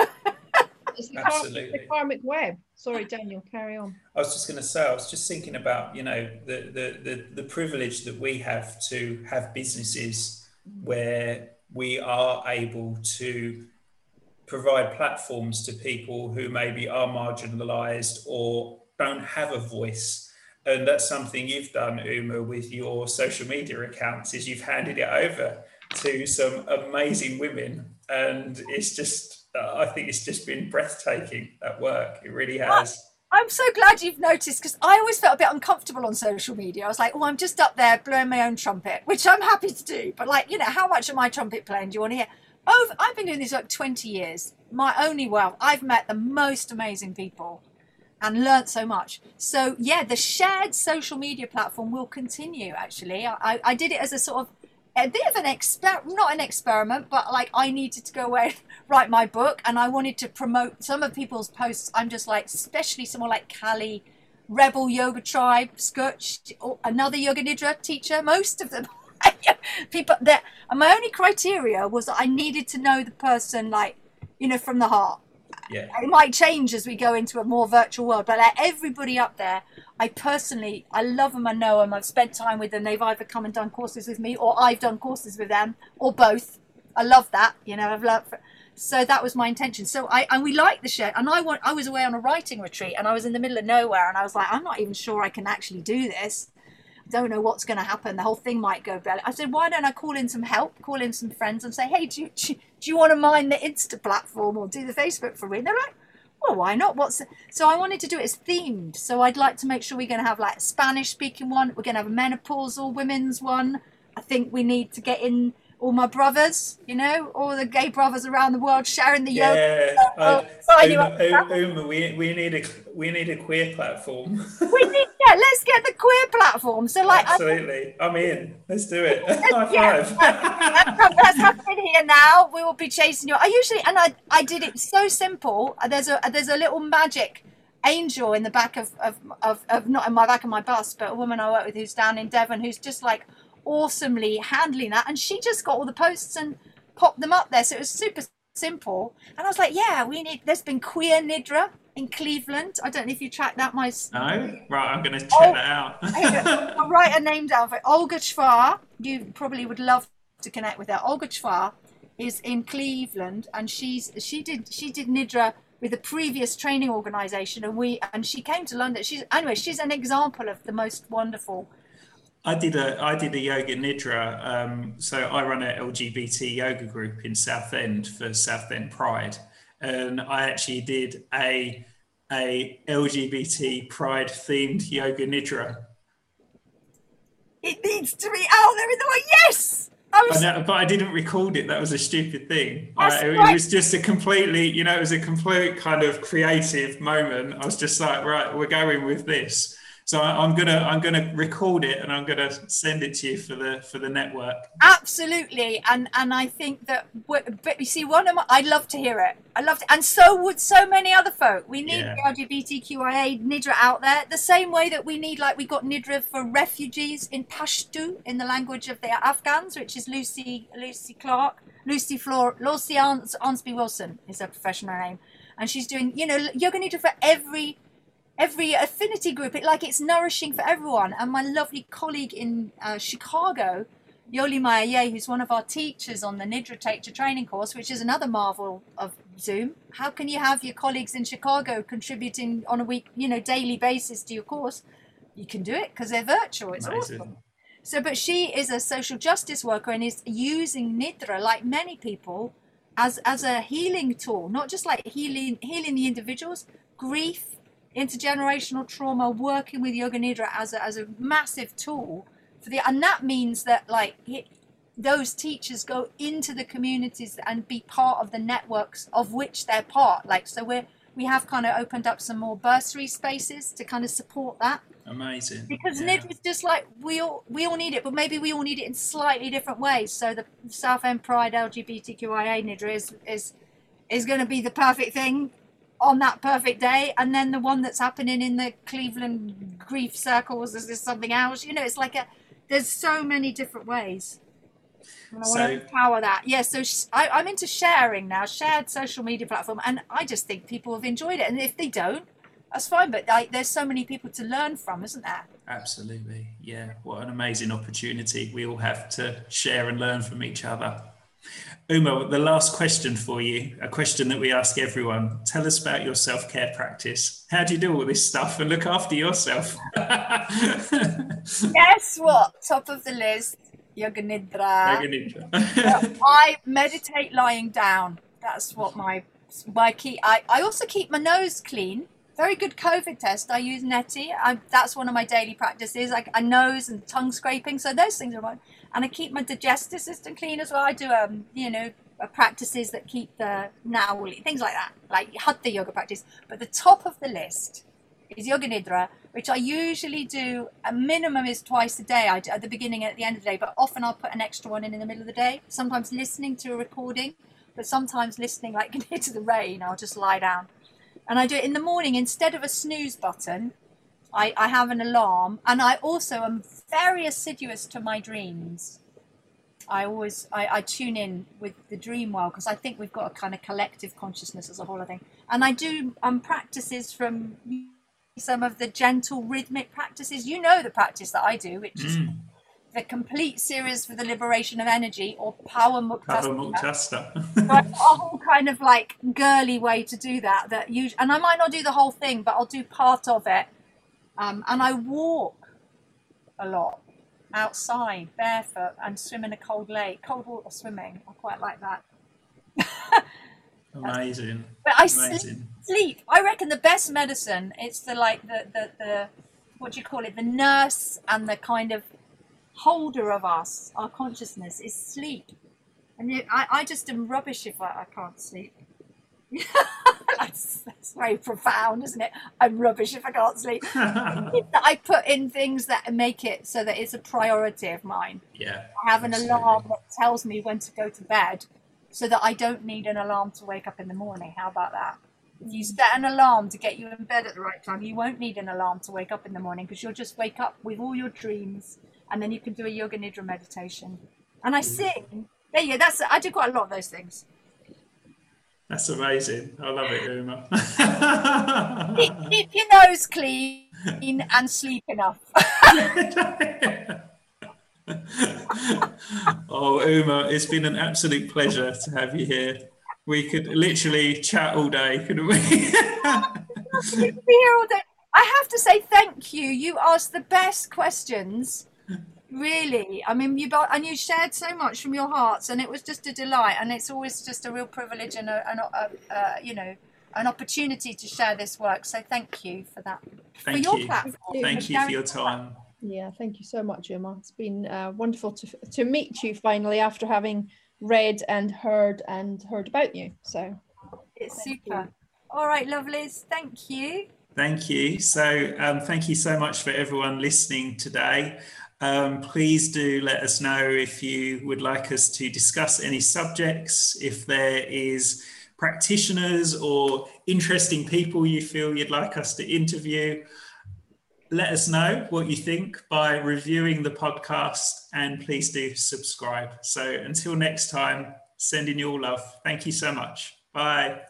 Speaker 1: it's the,
Speaker 2: Absolutely.
Speaker 1: karmic, the karmic web. Sorry, Daniel, carry on.
Speaker 2: I was just going to say, I was just thinking about, you know, the, the, the, the privilege that we have to have businesses where we are able to provide platforms to people who maybe are marginalized or don't have a voice. And that's something you've done, Uma, with your social media accounts, is you've handed it over to some amazing women. And it's just, uh, I think it's just been breathtaking that work. It really has.
Speaker 3: I'm so glad you've noticed because I always felt a bit uncomfortable on social media. I was like, oh, I'm just up there blowing my own trumpet, which I'm happy to do. But like, you know, how much of my trumpet playing do you want to hear? Oh, I've been doing this like 20 years. My only wealth. I've met the most amazing people and learnt so much. So yeah, the shared social media platform will continue. Actually, I, I did it as a sort of a bit of an exper not an experiment, but like I needed to go away and write my book, and I wanted to promote some of people's posts. I'm just like, especially someone like Callie, Rebel Yoga Tribe, Skutch, another Yoga Nidra teacher. Most of them. people that and my only criteria was that I needed to know the person like you know from the heart
Speaker 2: yeah.
Speaker 3: it might change as we go into a more virtual world but like everybody up there i personally i love them i know them i've spent time with them they've either come and done courses with me or i've done courses with them or both. I love that you know i've loved so that was my intention. So i and we like the show, and i want i was away on a writing retreat and i was in the middle of nowhere and i was like i'm not even sure i can actually do this don't know what's going to happen. The whole thing might go belly. I said, why don't I call in some help, call in some friends and say, hey, do you, do you want to mind the Insta platform or do the Facebook for me? And they're like, well, why not? What's so I wanted to do it as themed. So I'd like to make sure we're going to have like a Spanish speaking one. We're going to have a menopausal women's one. I think we need to get in all my brothers, you know, all the gay brothers around the world sharing the
Speaker 2: yeah,
Speaker 3: yoga.
Speaker 2: Uh, oh, Uma, Uma, we, we need a we need a queer platform.
Speaker 3: we need yeah, let's get the queer platform. So like
Speaker 2: absolutely, I, am in. Let's do it. High yeah, five.
Speaker 3: that's happening here now. We will be chasing you. I usually and I I did it so simple. There's a there's a little magic angel in the back of, of, of, of not in my back of my bus, but a woman I work with who's down in Devon who's just like awesomely handling that. And she just got all the posts and popped them up there. So it was super simple. And I was like, yeah, we need, there's been Queer Nidra in Cleveland. I don't know if you track that. My
Speaker 2: no, right. I'm going to check oh, that out.
Speaker 3: I'll write a name down for it. Olga Chvar. You probably would love to connect with her. Olga Chvar is in Cleveland, and she's she did she did Nidra with a previous training organization, and we and she came to London. She's anyway. She's an example of the most wonderful
Speaker 2: I did a I did a yoga nidra. Um, so I run a LGBT yoga group in Southend for Southend Pride, and I actually did a a LGBT Pride themed yoga nidra.
Speaker 3: It needs to be out there in the world. Yes.
Speaker 2: I was... but, but I didn't record it. That was a stupid thing. I, right. it was just a completely, you know, it was a complete kind of creative moment. I was just like, right, we're going with this. So I'm gonna I'm gonna record it and I'm gonna send it to you for the for the network.
Speaker 3: Absolutely, and and I think that but you see one of my I'd love to hear it. I loved it, and so would so many other folk. We need yeah. the LGBTQIA Nidra out there the same way that we need like we got Nidra for refugees in Pashto in the language of the Afghans, which is Lucy Lucy Clark, Lucy Floor, Lucy Arnsby Wilson is her professional name, and she's doing you know yoga Nidra for every every affinity group. It like it's nourishing for everyone. And my lovely colleague in uh, Chicago, Yoli Maya, who's one of our teachers on the Nidra Teacher training course, which is another marvel of Zoom. How can you have your colleagues in Chicago contributing on a week, you know, daily basis to your course? You can do it because they're virtual. It's Amazing. awesome. So, but she is a social justice worker and is using Nidra, like many people, as as a healing tool, not just like healing healing the individuals, grief, intergenerational trauma, working with Yoga Nidra as a, as a massive tool for the, and that means that like it, those teachers go into the communities and be part of the networks of which they're part. Like so, we're we have kind of opened up some more bursary spaces to kind of support that.
Speaker 2: Amazing.
Speaker 3: Because yeah. Nidra is just like we all we all need it, but maybe we all need it in slightly different ways. So the Southend Pride LGBTQIA Nidra is is is going to be the perfect thing on that perfect day and then the one that's happening in the cleveland grief circles is this something else you know it's like a there's so many different ways I so, want to empower that. Yeah, so sh- I, I'm into sharing now, shared social media platform, and I just think people have enjoyed it. And if they don't, that's fine. But like, there's so many people to learn from, isn't there?
Speaker 2: Absolutely. Yeah. What an amazing opportunity. We all have to share and learn from each other. Uma, the last question for you, a question that we ask everyone. Tell us about your self care practice. How do you do all this stuff and look after yourself?
Speaker 3: Guess what? Top of the list Yoga Nidra. Yoga Nidra. I meditate lying down. That's what my my key. I, I also keep my nose clean. Very good COVID test. I use Neti. I, that's one of my daily practices. Like a nose and tongue scraping. So those things are fine and I keep my digestive system clean as well. I do um, you know, practices that keep the nauli, things like that, like hatha yoga practice. But the top of the list is yoga nidra, which I usually do. A minimum is twice a day. I do at the beginning and at the end of the day, but often I'll put an extra one in in the middle of the day. Sometimes listening to a recording, but sometimes listening like to the rain. I'll just lie down, and I do it in the morning instead of a snooze button. I, I have an alarm, and I also am very assiduous to my dreams. I always I, I tune in with the dream well because I think we've got a kind of collective consciousness as a whole. I think, and I do um, practices from some of the gentle rhythmic practices. You know the practice that I do, which is mm. the complete series for the liberation of energy or pawanmuktasana. Power
Speaker 2: muktasta.
Speaker 3: so a whole kind of like girly way to do that. That you and I might not do the whole thing, but I'll do part of it. Um, and I walk a lot outside barefoot and swim in a cold lake. Cold water swimming. I quite like that.
Speaker 2: Amazing.
Speaker 3: But I Amazing. sleep. I reckon the best medicine. It's the like the, the the what do you call it? The nurse and the kind of holder of us, our consciousness, is sleep. And I, I just am rubbish if I, I can't sleep. that's, that's very profound, isn't it? I'm rubbish if I can't sleep. I put in things that make it so that it's a priority of mine.
Speaker 2: Yeah.
Speaker 3: I have an absolutely. alarm that tells me when to go to bed so that I don't need an alarm to wake up in the morning. How about that? If you set an alarm to get you in bed at the right time, you won't need an alarm to wake up in the morning because you'll just wake up with all your dreams and then you can do a yoga nidra meditation. And I mm. sing. There you go. That's I do quite a lot of those things.
Speaker 2: That's amazing. I love it, Uma.
Speaker 3: keep, keep your nose clean and sleep enough.
Speaker 2: oh, Uma, it's been an absolute pleasure to have you here. We could literally chat all day, couldn't we? be here
Speaker 3: all day. I have to say thank you. You asked the best questions really i mean you both and you shared so much from your hearts and it was just a delight and it's always just a real privilege and a, a, a, you know an opportunity to share this work so thank you for that
Speaker 2: thank for your you. platform thank you for your time
Speaker 1: yeah thank you so much Uma it's been uh, wonderful to to meet you finally after having read and heard and heard about you so
Speaker 3: it's super you. all right lovelies thank you
Speaker 2: Thank you. So, um, thank you so much for everyone listening today. Um, please do let us know if you would like us to discuss any subjects, if there is practitioners or interesting people you feel you'd like us to interview. Let us know what you think by reviewing the podcast and please do subscribe. So until next time, sending you all love. Thank you so much. Bye.